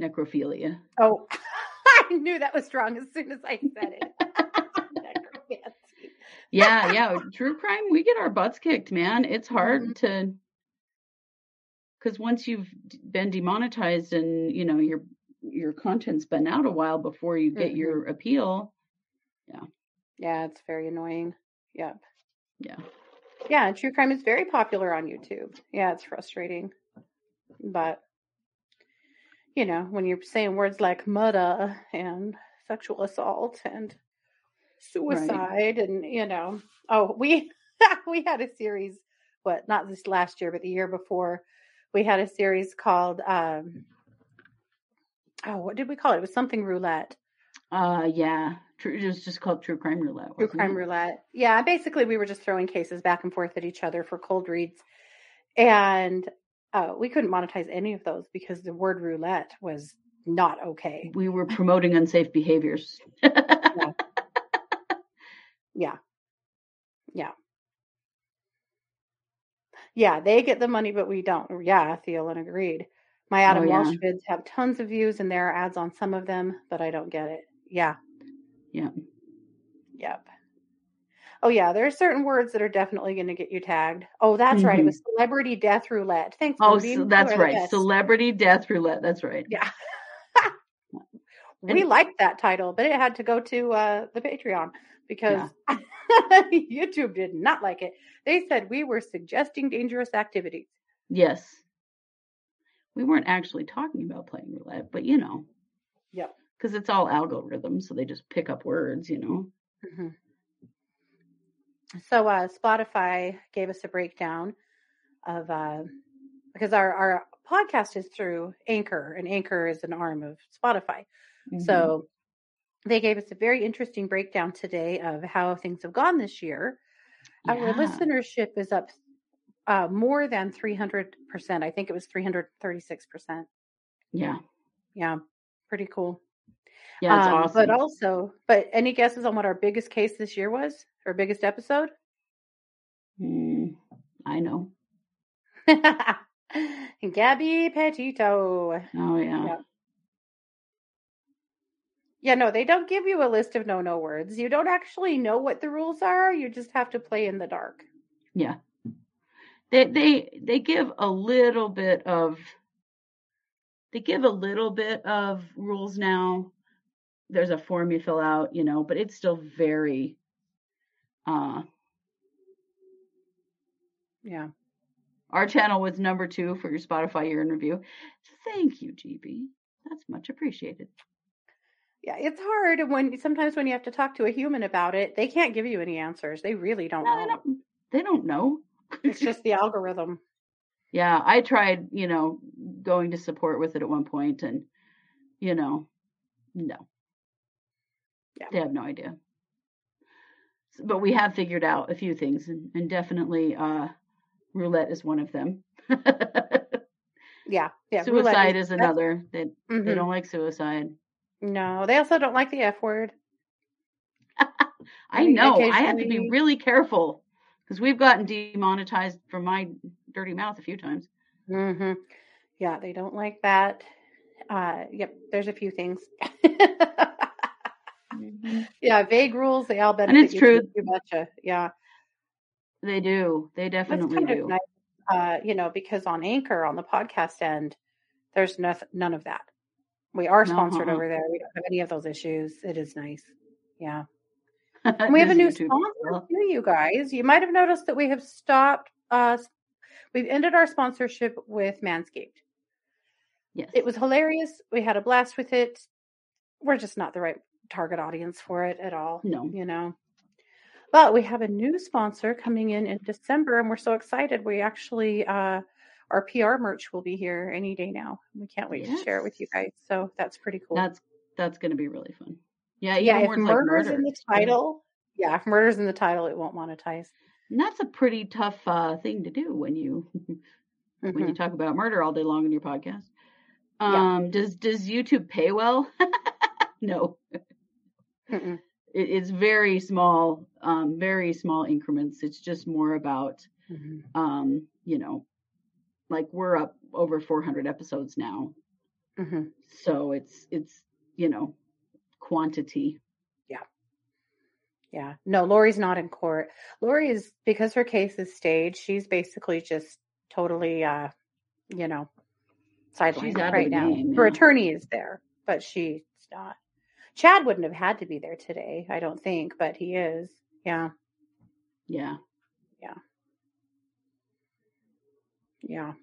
Necrophilia. Oh, I knew that was strong as soon as I said it. Yeah, yeah. True crime, we get our butts kicked, man. It's hard Mm-hmm. to because once you've been demonetized and you know your your content's been out a while before you get Mhm. your appeal. Yeah, Yeah, it's very annoying. Yep. Yeah. Yeah, true crime is very popular on YouTube. Yeah, it's frustrating. But you know, when you're saying words like murder and sexual assault and suicide and you know, oh, we we had a series what not this last year but the year before we had a series called um oh, what did we call it? It was something roulette. Uh yeah. True it was just called True Crime Roulette. True crime it? roulette. Yeah, basically we were just throwing cases back and forth at each other for cold reads. And uh, we couldn't monetize any of those because the word roulette was not okay. We were promoting unsafe behaviors. Yeah. Yeah. Yeah, they get the money, but we don't. Yeah, Thielen agreed. My Adam Oh, yeah. Walsh vids have tons of views and there are ads on some of them, but I don't get it. Yeah. Yeah. Yep. Oh yeah, there are certain words that are definitely going to get you tagged. Oh, that's right. It was celebrity death roulette. Thanks. Oh, so that's right. Celebrity Death Roulette. That's right. Yeah. we liked that title, but it had to go to uh, the Patreon because YouTube did not like it. They said we were suggesting dangerous activities. Yes. We weren't actually talking about playing roulette, but you know, Yep. because it's all algorithms, so they just pick up words, you know. hmm So uh, Spotify gave us a breakdown of uh, because our our podcast is through Anchor, and Anchor is an arm of Spotify. Mm-hmm. So they gave us a very interesting breakdown today of how things have gone this year. Our listenership is up uh, more than 300%. I think it was 336%. Yeah. Yeah, pretty cool. Yeah, it's Um, awesome. But also, but any guesses on what our biggest case this year was? Our biggest episode? Mm, I know. Gabby Petito. Oh yeah. Yep. Yeah, no, they don't give you a list of no no words. You don't actually know what the rules are. You just have to play in the dark. Yeah. They they they give a little bit of they give a little bit of rules now. There's a form you fill out, you know, but it's still very uh Yeah. our channel was number two for your Spotify year in review. Thank you, GB. That's much appreciated. Yeah, it's hard when sometimes when you have to talk to a human about it, they can't give you any answers. They really don't No, they know. don't they don't know. It's just the algorithm. Yeah, I tried, you know, going to support with it at one point and you know, no. Yeah. They have no idea. But we have figured out a few things and, and definitely uh roulette is one of them. Yeah, yeah. suicide is that's- another. They they Mhm. don't like suicide. No, they also don't like the F word. I know. I have to be really careful because we've gotten demonetized from my dirty mouth a few times. Mm-hmm. Yeah, they don't like that. Uh, yep, there's a few things. yeah, vague rules. They all benefit it's you. true. too, You betcha. Yeah, They do. They that's definitely kind do. of nice. Uh, you know, because on Anchor on the podcast end, there's nothing, none of that. We are sponsored uh-uh. over there. We don't have any of those issues. It is nice. Yeah. We have a new YouTube sponsor too, you guys. You might have noticed that we have stopped. Uh, we've ended our sponsorship with Manscaped. Yes. It was hilarious. We had a blast with it. We're just not the right target audience for it at all. No. You know. But we have a new sponsor coming in in December, and we're so excited. We actually, uh, our PR merch will be here any day now. We can't wait to share it with you guys. So that's pretty cool. That's that's going to be really fun. Yeah, yeah, if words like murder's murder. in the title, yeah, if murder's in the title, it won't monetize. And that's a pretty tough uh, thing to do when you when Mm-hmm. you talk about murder all day long in your podcast. Um, does does YouTube pay well? no. It, it's very small, um, very small increments. It's just more about, Mhm. um, you know, like we're up over 400 episodes now, Mhm. so it's it's you know quantity. Yeah. Yeah. No, Lori's not in court. Lori is because her case is staged, she's basically just totally uh, you know, sidelined right now. game, Her yeah. attorney is there, but she's not. Chad wouldn't have had to be there today, I don't think, but he is. Yeah. Yeah. Yeah. Yeah,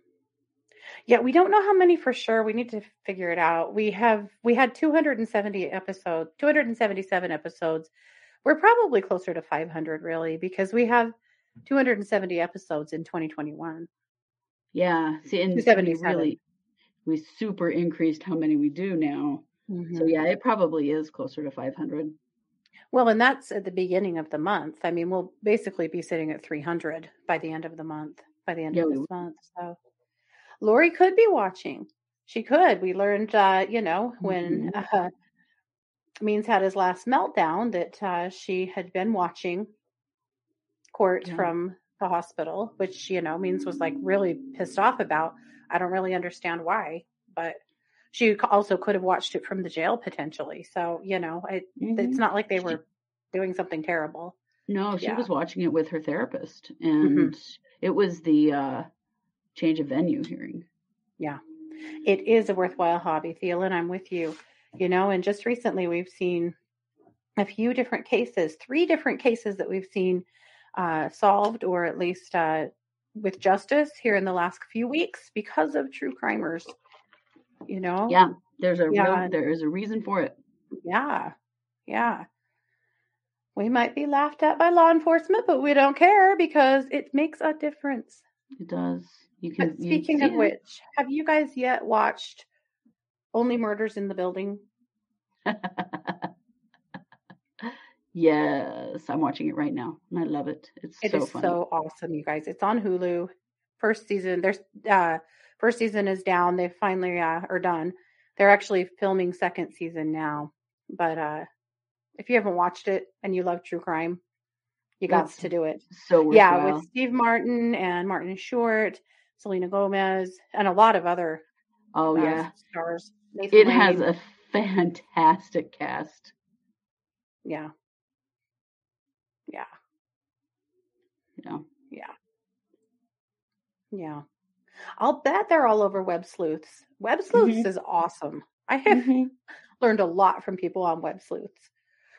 we don't know how many for sure. We need to figure it out. We have we had 270 episodes, 277 episodes. We're probably closer to 500 really because we have 270 episodes in 2021. Yeah. See, and we 277. really we super increased how many we do now. So Mhm. yeah, it probably is closer to 500. Well, and that's at the beginning of the month. I mean, we'll basically be sitting at 300 by the end of the month, by the end Yeah, of this month. So Lori could be watching. She could. We learned, uh, you know, when Mm-hmm. uh, Means had his last meltdown that uh, she had been watching court Yeah. from the hospital, which, you know, Means was like really pissed off about. I don't really understand why, but she also could have watched it from the jail potentially. So, you know, it, Mhm. it's not like they were doing something terrible. No, she Yeah. was watching it with her therapist, Mhm. and it was the uh, change of venue hearing. Yeah. It is a worthwhile hobby, Thielen. I'm with you. You know, and just recently we've seen a few different cases, three different cases that we've seen uh, solved or at least uh, with justice here in the last few weeks because of true crimers. You know? Yeah, there's a Yeah. real, there is a reason for it. Yeah. Yeah. We might be laughed at by law enforcement, but we don't care because it makes a difference. It does. You can. But speaking of it. which, have you guys yet watched Only Murders in the Building? yes, I'm watching it right now, and I love it. It's It so is so awesome, you guys. It's on Hulu. First season, there's uh first season is down. They finally uh, are done. They're actually filming second season now. But uh if you haven't watched it and you love true crime, you got to do it. so Yeah, with Steve Martin and Martin Short, Selena Gomez, and a lot of other oh uh, yeah, stars. Nathan it has a fantastic cast. yeah, yeah, know. yeah, yeah. I'll bet they're all over Web Sleuths. Web Sleuths Mhm. is awesome. I have Mhm. learned a lot from people on Web Sleuths.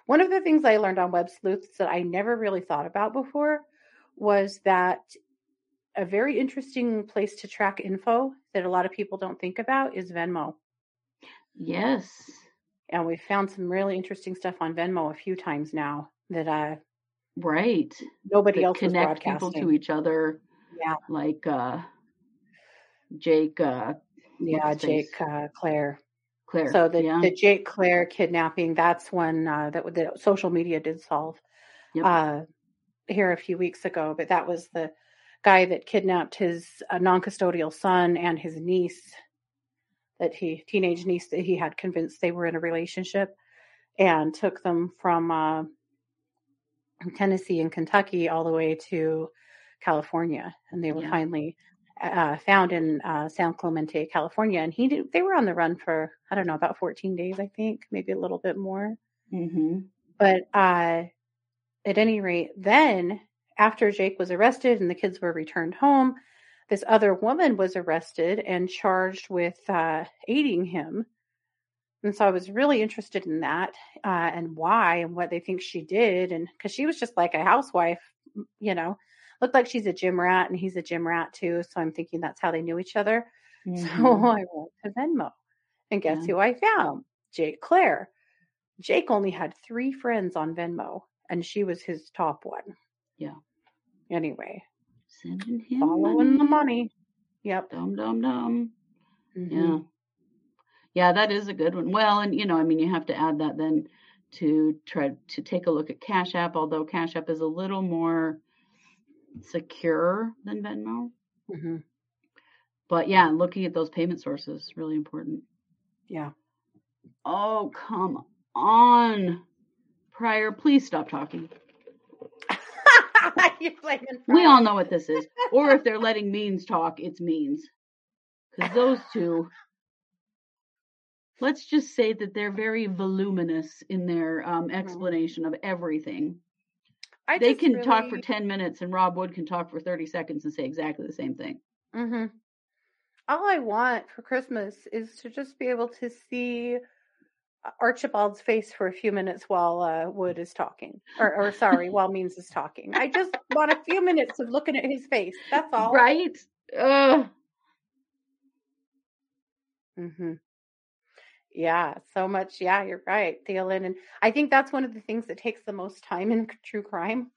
One of the things I learned on Web Sleuths that I never really thought about before was that a very interesting place to track info that a lot of people don't think about is Venmo. Yes. And we found some really interesting stuff on Venmo a few times now that uh, Right. nobody That else connect people to each other, Yeah, like uh, Jake. Uh, yeah. Jake, uh, Claire. Claire. So the, yeah. the Jake Claire kidnapping, that's one uh, that the social media did solve Yep. uh, here a few weeks ago. But that was the guy that kidnapped his uh, non-custodial son and his niece, that he teenage niece that he had convinced they were in a relationship, and took them from uh, Tennessee and Kentucky all the way to California, and they were Yeah. finally uh, found in uh, San Clemente, California. And he did, they were on the run for I don't know about 14 days, I think, maybe a little bit more. mm-hmm. But uh, at any rate, then after Jake was arrested and the kids were returned home, this other woman was arrested and charged with uh, aiding him. And so I was really interested in that uh, and why and what they think she did. And because she was just like a housewife, you know, looked like she's a gym rat and he's a gym rat too. So I'm thinking that's how they knew each other. So Mhm. I went to Venmo. And guess Yeah. who I found? Jake Claire. Jake only had three friends on Venmo, and she was his top one. Yeah. Anyway, Sending him following the money. money. Yep. Dum dum dum. Mhm. Yeah. Yeah, that is a good one. Well, and you know, I mean, you have to add that then to try to take a look at Cash App, although Cash App is a little more secure than Venmo. Mhm. But yeah, looking at those payment sources really important. Yeah. Oh, come on. Prior, please stop talking. We all know what this is. Or if they're letting Means talk, it's Means. Because those two, let's just say that they're very voluminous in their um, explanation of everything. I they can talk for 10 minutes and Rob Wood can talk for 30 seconds and say exactly the same thing. hmm All I want for Christmas is to just be able to see uh, Archibald's face for a few minutes while uh, Wood is talking, or, or sorry, while Means is talking. I just want a few minutes of looking at his face. That's all. Right? Ugh. hmm Yeah, so much. Yeah, you're right, Thielen. And I think that's one of the things that takes the most time in true crime,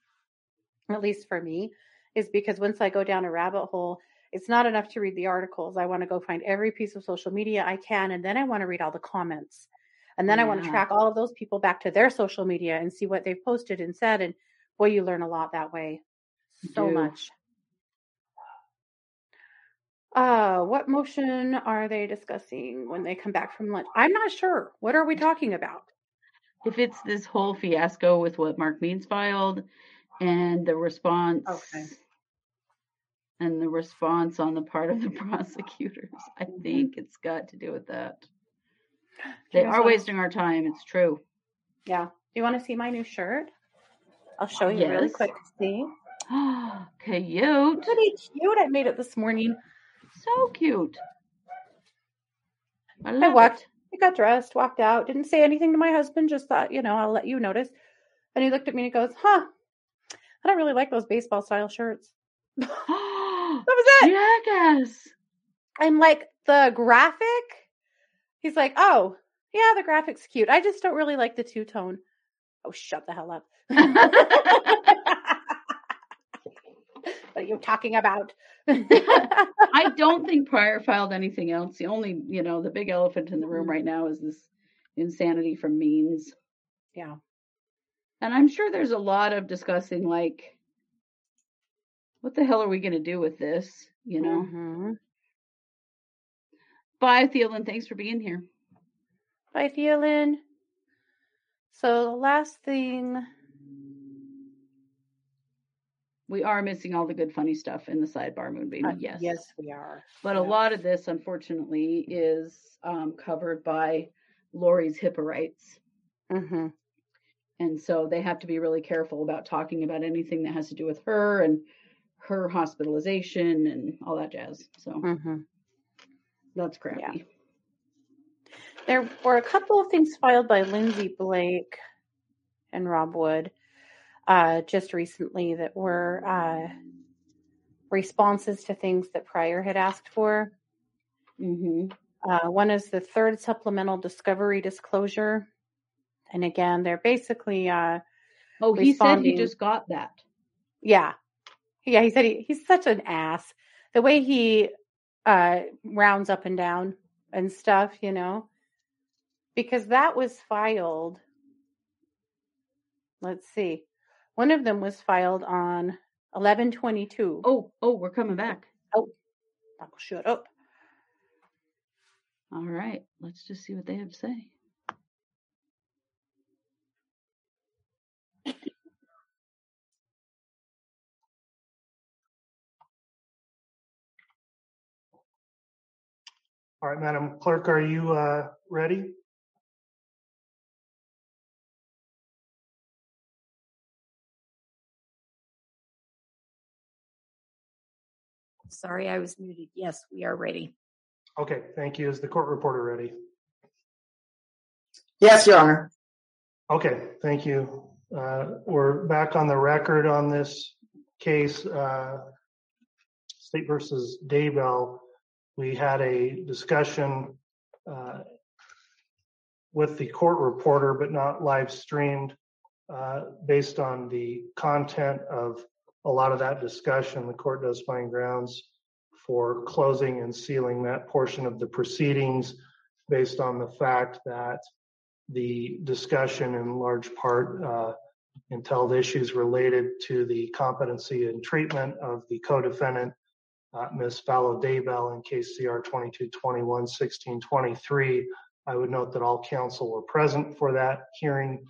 at least for me, is because once I go down a rabbit hole, it's not enough to read the articles. I want to go find every piece of social media I can, and then I want to read all the comments. And then I want to track all of those people back to their social media and see what they've posted and said. And boy, you learn a lot that way. So much. Uh, what motion are they discussing when they come back from lunch? I'm not sure. What are we talking about? If it's this whole fiasco with what Mark Means filed and the response Okay. and the response on the part of the prosecutors, I Mm-hmm. think it's got to do with that. They are wasting our time. It's true. Yeah. Do you want to see my new shirt? I'll show you really quick to see. Okay, cute. Pretty cute. I made it this morning. So cute. I I walked. it. I got dressed, walked out, didn't say anything to my husband, just thought, you know, I'll let you notice. And he looked at me and he goes, Huh, I don't really like those baseball style shirts. that was it. Jackass. I'm like, the graphic? He's like, Oh, yeah, the graphic's cute. I just don't really like the two tone. Oh, shut the hell up. what are you talking about? I don't think Prior filed anything else. The only, you know, the big elephant in the room right now is this insanity from Means. Yeah. And I'm sure there's a lot of discussing, like, what the hell are we going to do with this? You know? Mhm. Bye, Thielen. Thanks for being here. Bye, Thielen. So the last thing, We are missing all the good, funny stuff in the sidebar, Moonbeam. uh, yes. yes, we are. But a lot of this, unfortunately, is um, covered by Lori's HIPAA rights. hmm And so they have to be really careful about talking about anything that has to do with her and her hospitalization and all that jazz. So hmm that's crappy. There were a couple of things filed by Lindsay Blake and Rob Wood uh, just recently that were uh, responses to things that Prior had asked for. hmm Uh, one is the third supplemental discovery disclosure. And again, they're basically, uh, Oh, he said he just got that. yeah. Yeah, he said he, he's such an ass. The way he uh, rounds up and down and stuff, you know, because that was filed. Let's see. One of them was filed on 1122. Oh, oh, we're coming back. Oh, shut up. All right. Let's just see what they have to say. All right, Madam Clerk, are you uh, ready? Sorry, I was muted. Yes, we are ready. Okay, thank you. Is the court reporter ready? Yes, Your Honor. Okay, thank you. Uh, We're back on the record on this case, uh, State versus Daybell. We had a discussion uh, with the court reporter, but not live streamed. uh, Based on the content of a lot of that discussion, the court does find grounds for closing and sealing that portion of the proceedings based on the fact that the discussion in large part uh, entailed issues related to the competency and treatment of the co-defendant uh, Ms. Vallow Daybell in case CR 2221 1623. I would note that all counsel were present for that hearing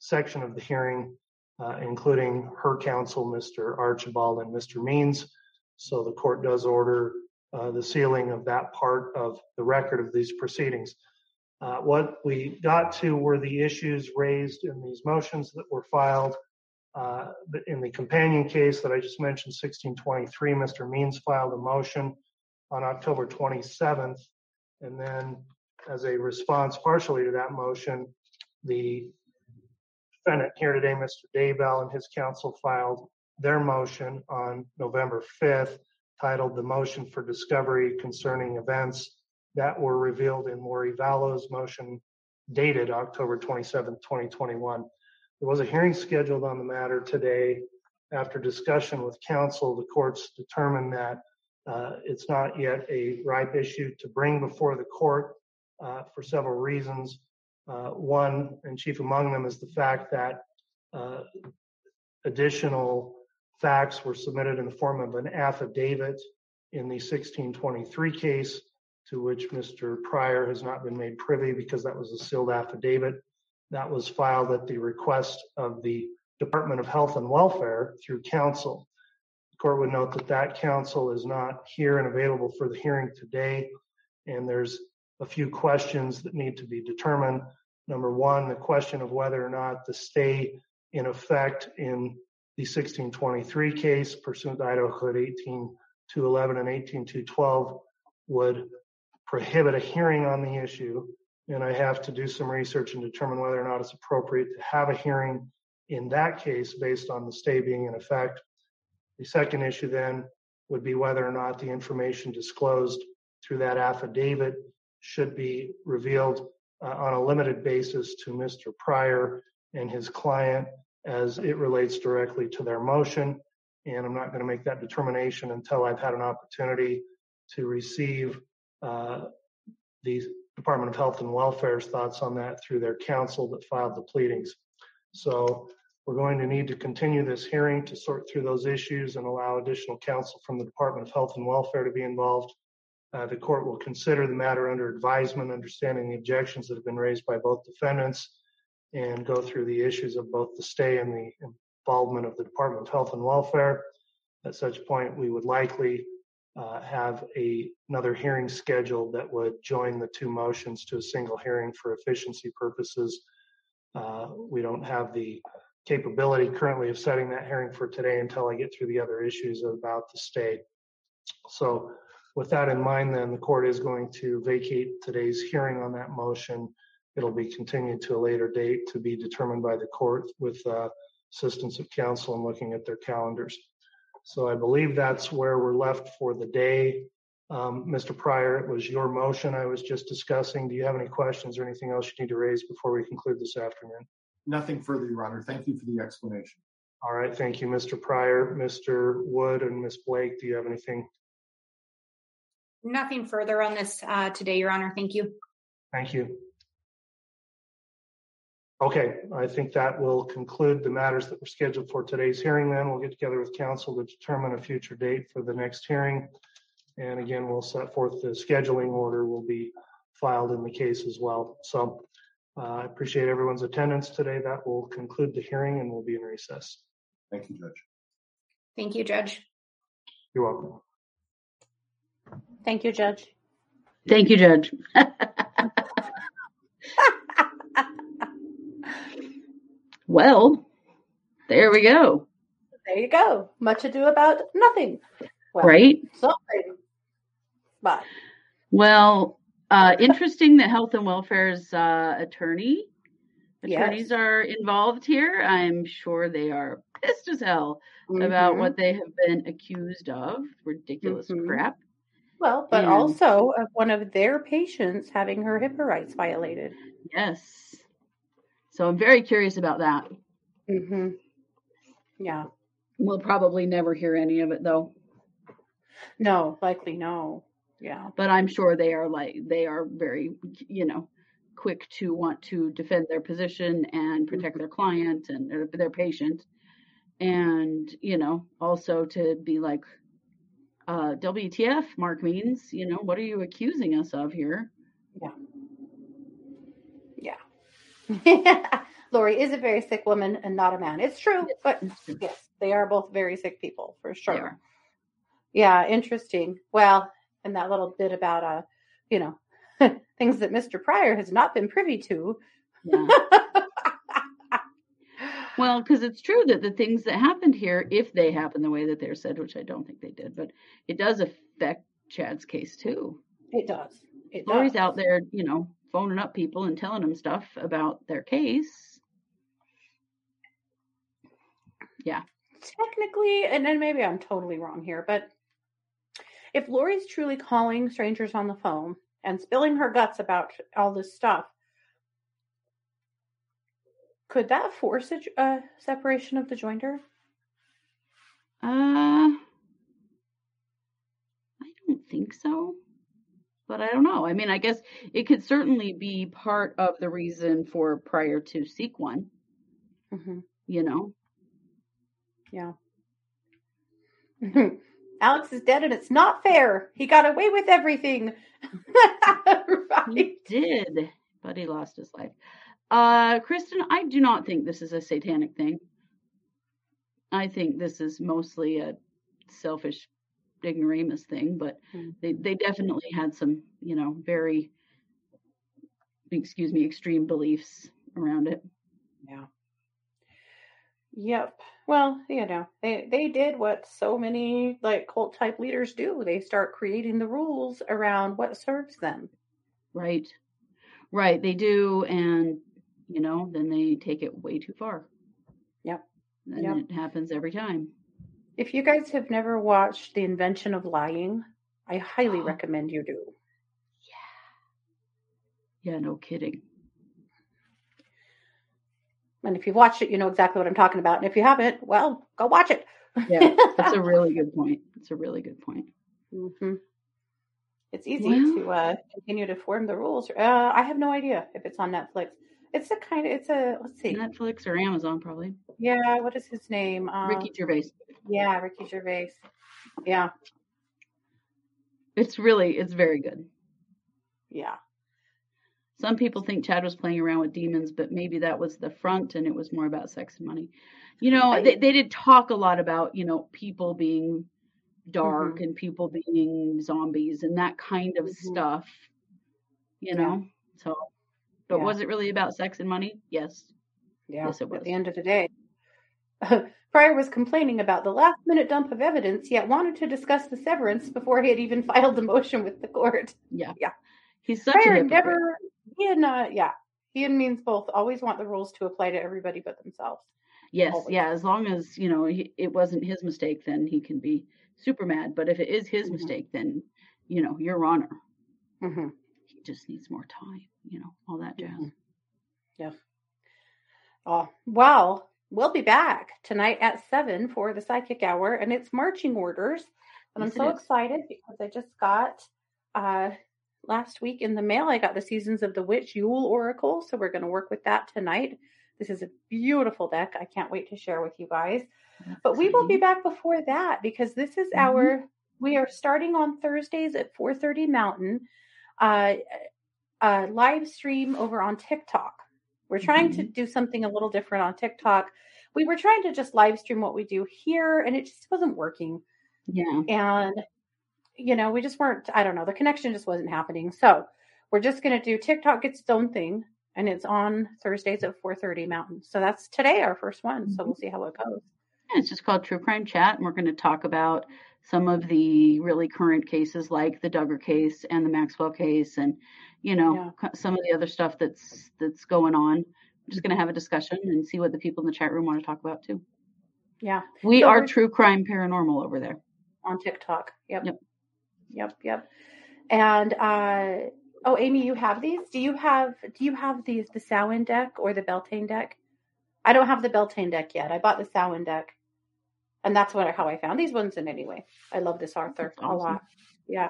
section of the hearing, uh, including her counsel, Mr. Archibald and Mr. Means. So the court does order uh, the sealing of that part of the record of these proceedings. Uh, what we got to were the issues raised in these motions that were filed. Uh, in the companion case that I just mentioned, 1623, Mr. Means filed a motion on October 27th. And then, as a response partially to that motion, the defendant here today, Mr. Daybell, and his counsel filed their motion on November 5th, titled The Motion for Discovery Concerning Events that were revealed in Lori Vallow's motion dated October 27, 2021. There was a hearing scheduled on the matter today. After discussion with counsel, the courts determined that uh, it's not yet a ripe issue to bring before the court uh, for several reasons. Uh, one, and chief among them, is the fact that uh, additional facts were submitted in the form of an affidavit in the 1623 case to which Mr. Prior has not been made privy because that was a sealed affidavit that was filed at the request of the Department of Health and Welfare through counsel. The court would note that that counsel is not here and available for the hearing today, and there's a few questions that need to be determined. Number one, the question of whether or not the stay in effect in the 1623 case pursuant to Idaho Code 18211 and 18212 would prohibit a hearing on the issue and I have to do some research and determine whether or not it's appropriate to have a hearing in that case based on the stay being in effect. The second issue then would be whether or not the information disclosed through that affidavit should be revealed uh, on a limited basis to Mr. Prior and his client as it relates directly to their motion. And I'm not going to make that determination until I've had an opportunity to receive uh, the Department of Health and Welfare's thoughts on that through their counsel that filed the pleadings. So we're going to need to continue this hearing to sort through those issues and allow additional counsel from the Department of Health and Welfare to be involved. Uh, the court will consider the matter under advisement, understanding the objections that have been raised by both defendants, and go through the issues of both the stay and the involvement of the Department of Health and Welfare. At such point, we would likely uh, have a, another hearing scheduled that would join the two motions to a single hearing for efficiency purposes. Uh, we don't have the capability currently of setting that hearing for today until I get through the other issues about the stay. So with that in mind, then the court is going to vacate today's hearing on that motion. It'll be continued to a later date to be determined by the court with uh, assistance of counsel and looking at their calendars. So I believe that's where we're left for the day. Um, Mr. Prior, it was your motion I was just discussing. Do you have any questions or anything else you need to raise before we conclude this afternoon? Nothing further, Your Honor. Thank you for the explanation. All right. Thank you, Mr. Prior. Mr. Wood and Ms. Blake, do you have anything? Nothing further on this uh, today, Your Honor. Thank you. Thank you. Okay, I think that will conclude the matters that were scheduled for today's hearing then. We'll get together with counsel to determine a future date for the next hearing. And again, we'll set forth the scheduling order will be filed in the case as well. So uh, I appreciate everyone's attendance today. That will conclude the hearing and we'll be in recess. Thank you, Judge. Thank you, Judge. You're welcome. Thank you, Judge. Thank you, Judge. Well, there we go. There you go. Much ado about nothing. Well, right? Something. But. Well, uh, interesting that Health and Welfare's uh, attorney attorneys yes. are involved here. I'm sure they are pissed as hell mm-hmm. about what they have been accused of. Ridiculous mm-hmm. crap. Well, but and, also of one of their patients having her HIPAA rights violated. Yes. So I'm very curious about that. Mm-hmm. Yeah. We'll probably never hear any of it though. No, likely no. Yeah. But I'm sure they are like they are very, you know, quick to want to defend their position and protect mm-hmm. their client and their, their patient. And, you know, also to be like, uh, WTF, Mark Means, you know, what are you accusing us of here? Yeah. Lori is a very sick woman and not a man. It's true, but yes, they are both very sick people for sure. are. Yeah, interesting. Well, and that little bit about uh, you know, things that Mr. Prior has not been privy to. Yeah. Well, because it's true that the things that happened here, if they happen the way that they're said, which I don't think they did, but it does affect Chad's case too. It does. It Lori's does. out there, you know, phoning up people and telling them stuff about their case. Yeah. Technically, and then maybe I'm totally wrong here, but if Lori's truly calling strangers on the phone and spilling her guts about all this stuff, could that force a separation of the joinder? Uh, I don't think so, but I don't know. I mean, I guess it could certainly be part of the reason for Prior to seek one, Mm-hmm. you know. Yeah. Alex is dead and it's not fair. He got away with everything. right. He did, but he lost his life. Uh, Kristen, I do not think this is a satanic thing. I think this is mostly a selfish ignoramus thing, but Hmm. they, they definitely had some, you know, very, excuse me, extreme beliefs around it. Yeah. Yep. Well, you know, they they did what so many like cult type leaders do. They start creating the rules around what serves them. Right. Right. They do. And, you know, then they take it way too far. Yep. And Yep. it happens every time. If you guys have never watched The Invention of Lying, I highly recommend you do. Yeah, Yeah, no kidding. And if you've watched it, you know exactly what I'm talking about. And if you haven't, well, go watch it. Yeah, that's a really good point. It's a really good point. hmm It's easy to uh, continue to form the rules. Uh, I have no idea if it's on Netflix. It's a kind of, it's a, let's see. Netflix or Amazon, probably. Yeah, what is his name? Um, Ricky Gervais. Yeah, Ricky Gervais. Yeah, It's really, it's very good. yeah. Some people think Chad was playing around with demons, but maybe that was the front and it was more about sex and money. You know, they, they did talk a lot about, you know, people being dark Mm-hmm. and people being zombies and that kind of Mhm. stuff, you Yeah. know? So, but Yeah. was it really about sex and money? Yes. Yeah. Yes, it was. At the end of the day, Prior was complaining about the last minute dump of evidence, yet wanted to discuss the severance before he had even filed the motion with the court. Yeah. Yeah. He's such a Pryor hypocrite. never, he and, uh, yeah, he and Means both always want the rules to apply to everybody but themselves. Yes, Always. yeah. As long as you know he, it wasn't his mistake, then he can be super mad. But if it is his Mhm. mistake, then you know your honor. Mm-hmm. Just needs more time. You know all that jazz. Mhm. Yeah. Oh, well, we'll be back tonight at seven for the psychic hour, and it's marching orders. And Yes, I'm so excited because I just got uh last week in the mail. I got the Seasons of the Witch Yule Oracle, so we're going to work with that tonight. This is a beautiful deck. I can't wait to share with you guys. That's But we will be back before that because this is Mhm. our we are starting on Thursdays at 4:30 Mountain. Uh, uh live stream over on TikTok. We're trying to do something a little different on TikTok. We were trying to just live stream what we do here and it just wasn't working. Yeah. And you know, we just weren't I don't know, the connection just wasn't happening. So, we're just going to do TikTok gets its own thing and it's on Thursdays at 4:30 Mountain. So that's today our first one. So Mhm. we'll see how it goes. Yeah, It's just called True Crime Chat, and we're going to talk about some of the really current cases, like the Duggar case and the Maxwell case, and you know Yeah. some of the other stuff that's that's going on. We're just going to have a discussion and see what the people in the chat room want to talk about too. Yeah. We So are True Crime Paranormal over there. on TikTok. Yep. Yep. Yep. Yep. And uh oh, Amy, you have these? Do you have do you have the the Samhain deck or the Beltane deck? I don't have the Beltane deck yet. I bought the Samhain deck. And that's what how I found these ones in anyway. I love this Arthur That's a lot. Yeah.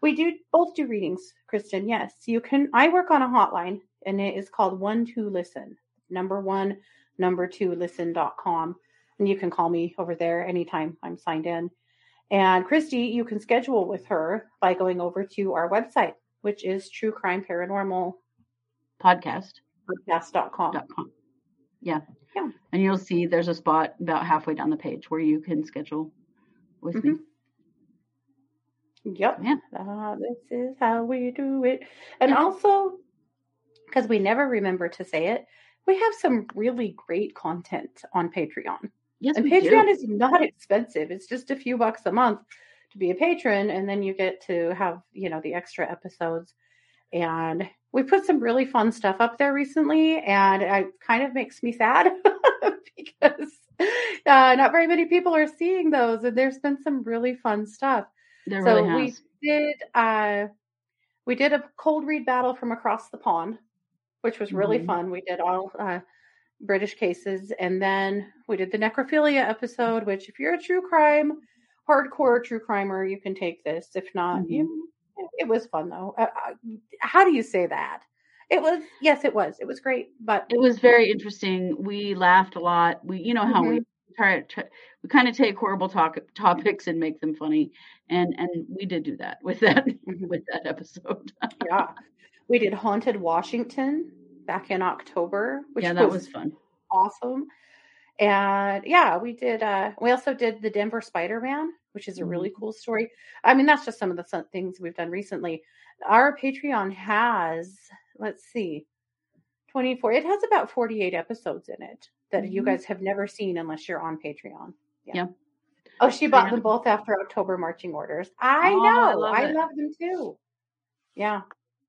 We do both do readings, Kristen. Yes. You can I work on a hotline and it is called one two listen. Number one, number two listen.com. And you can call me over there anytime I'm signed in And Christy, you can schedule with her by going over to our website, which is True Crime Paranormal Podcast. Podcast.com. Com. Yeah. Yeah. And you'll see there's a spot about halfway down the page where you can schedule with me. Yep. Yeah. Uh, this is how we do it. And also, because we never remember to say it, we have some really great content on Patreon. Yes, and Patreon do. is not expensive. It's just a few bucks a month to be a patron, and then you get to have, you know, the extra episodes. And we put some really fun stuff up there recently, and it kind of makes me sad because uh, not very many people are seeing those, and there's been some really fun stuff. There so really we did uh we did a cold read battle from across the pond, which was really Mhm. fun. We did all uh British cases and then we did the necrophilia episode, which if you're a true crime hardcore true crimer, you can take this. If not, you it was fun though. Uh, uh, how do you say that? It was yes, it was. It was great, but It was very interesting. We laughed a lot. We, you know how we try, try we kind of take horrible talk, topics and make them funny, and and we did do that with that with that episode. yeah. We did Haunted Washington back in October, which yeah, that was was fun. awesome. And yeah, we did. uh We also did the Denver Spider Man, which is a really cool story. I mean, that's just some of the things we've done recently. Our Patreon has, let's see, twenty four. It has about forty eight episodes in it that you Mhm. guys have never seen unless you're on Patreon. Yeah. Oh, she bought them both after October marching orders. I Oh, I know. love I love them too. Yeah.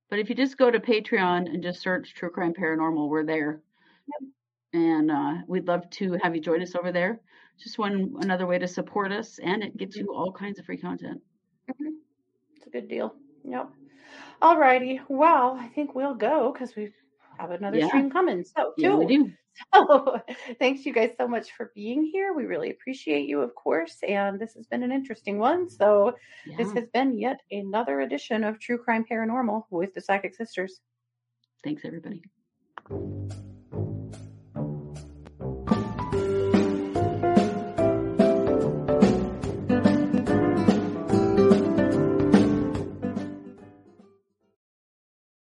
But if you just go to Patreon and just search True Crime Paranormal, we're there. Yep. And uh, we'd love to have you join us over there. Just one another way to support us, and it gives mm-hmm. you all kinds of free content. Mm-hmm. It's a good deal. Yep. All righty. Well, I think we'll go because we have another Yeah. stream coming. So, Yeah, we do. So, thanks you guys so much for being here. We really appreciate you, of course. And this has been an interesting one. So, this has been yet another edition of True Crime Paranormal with the Psychic Sisters. Thanks, everybody.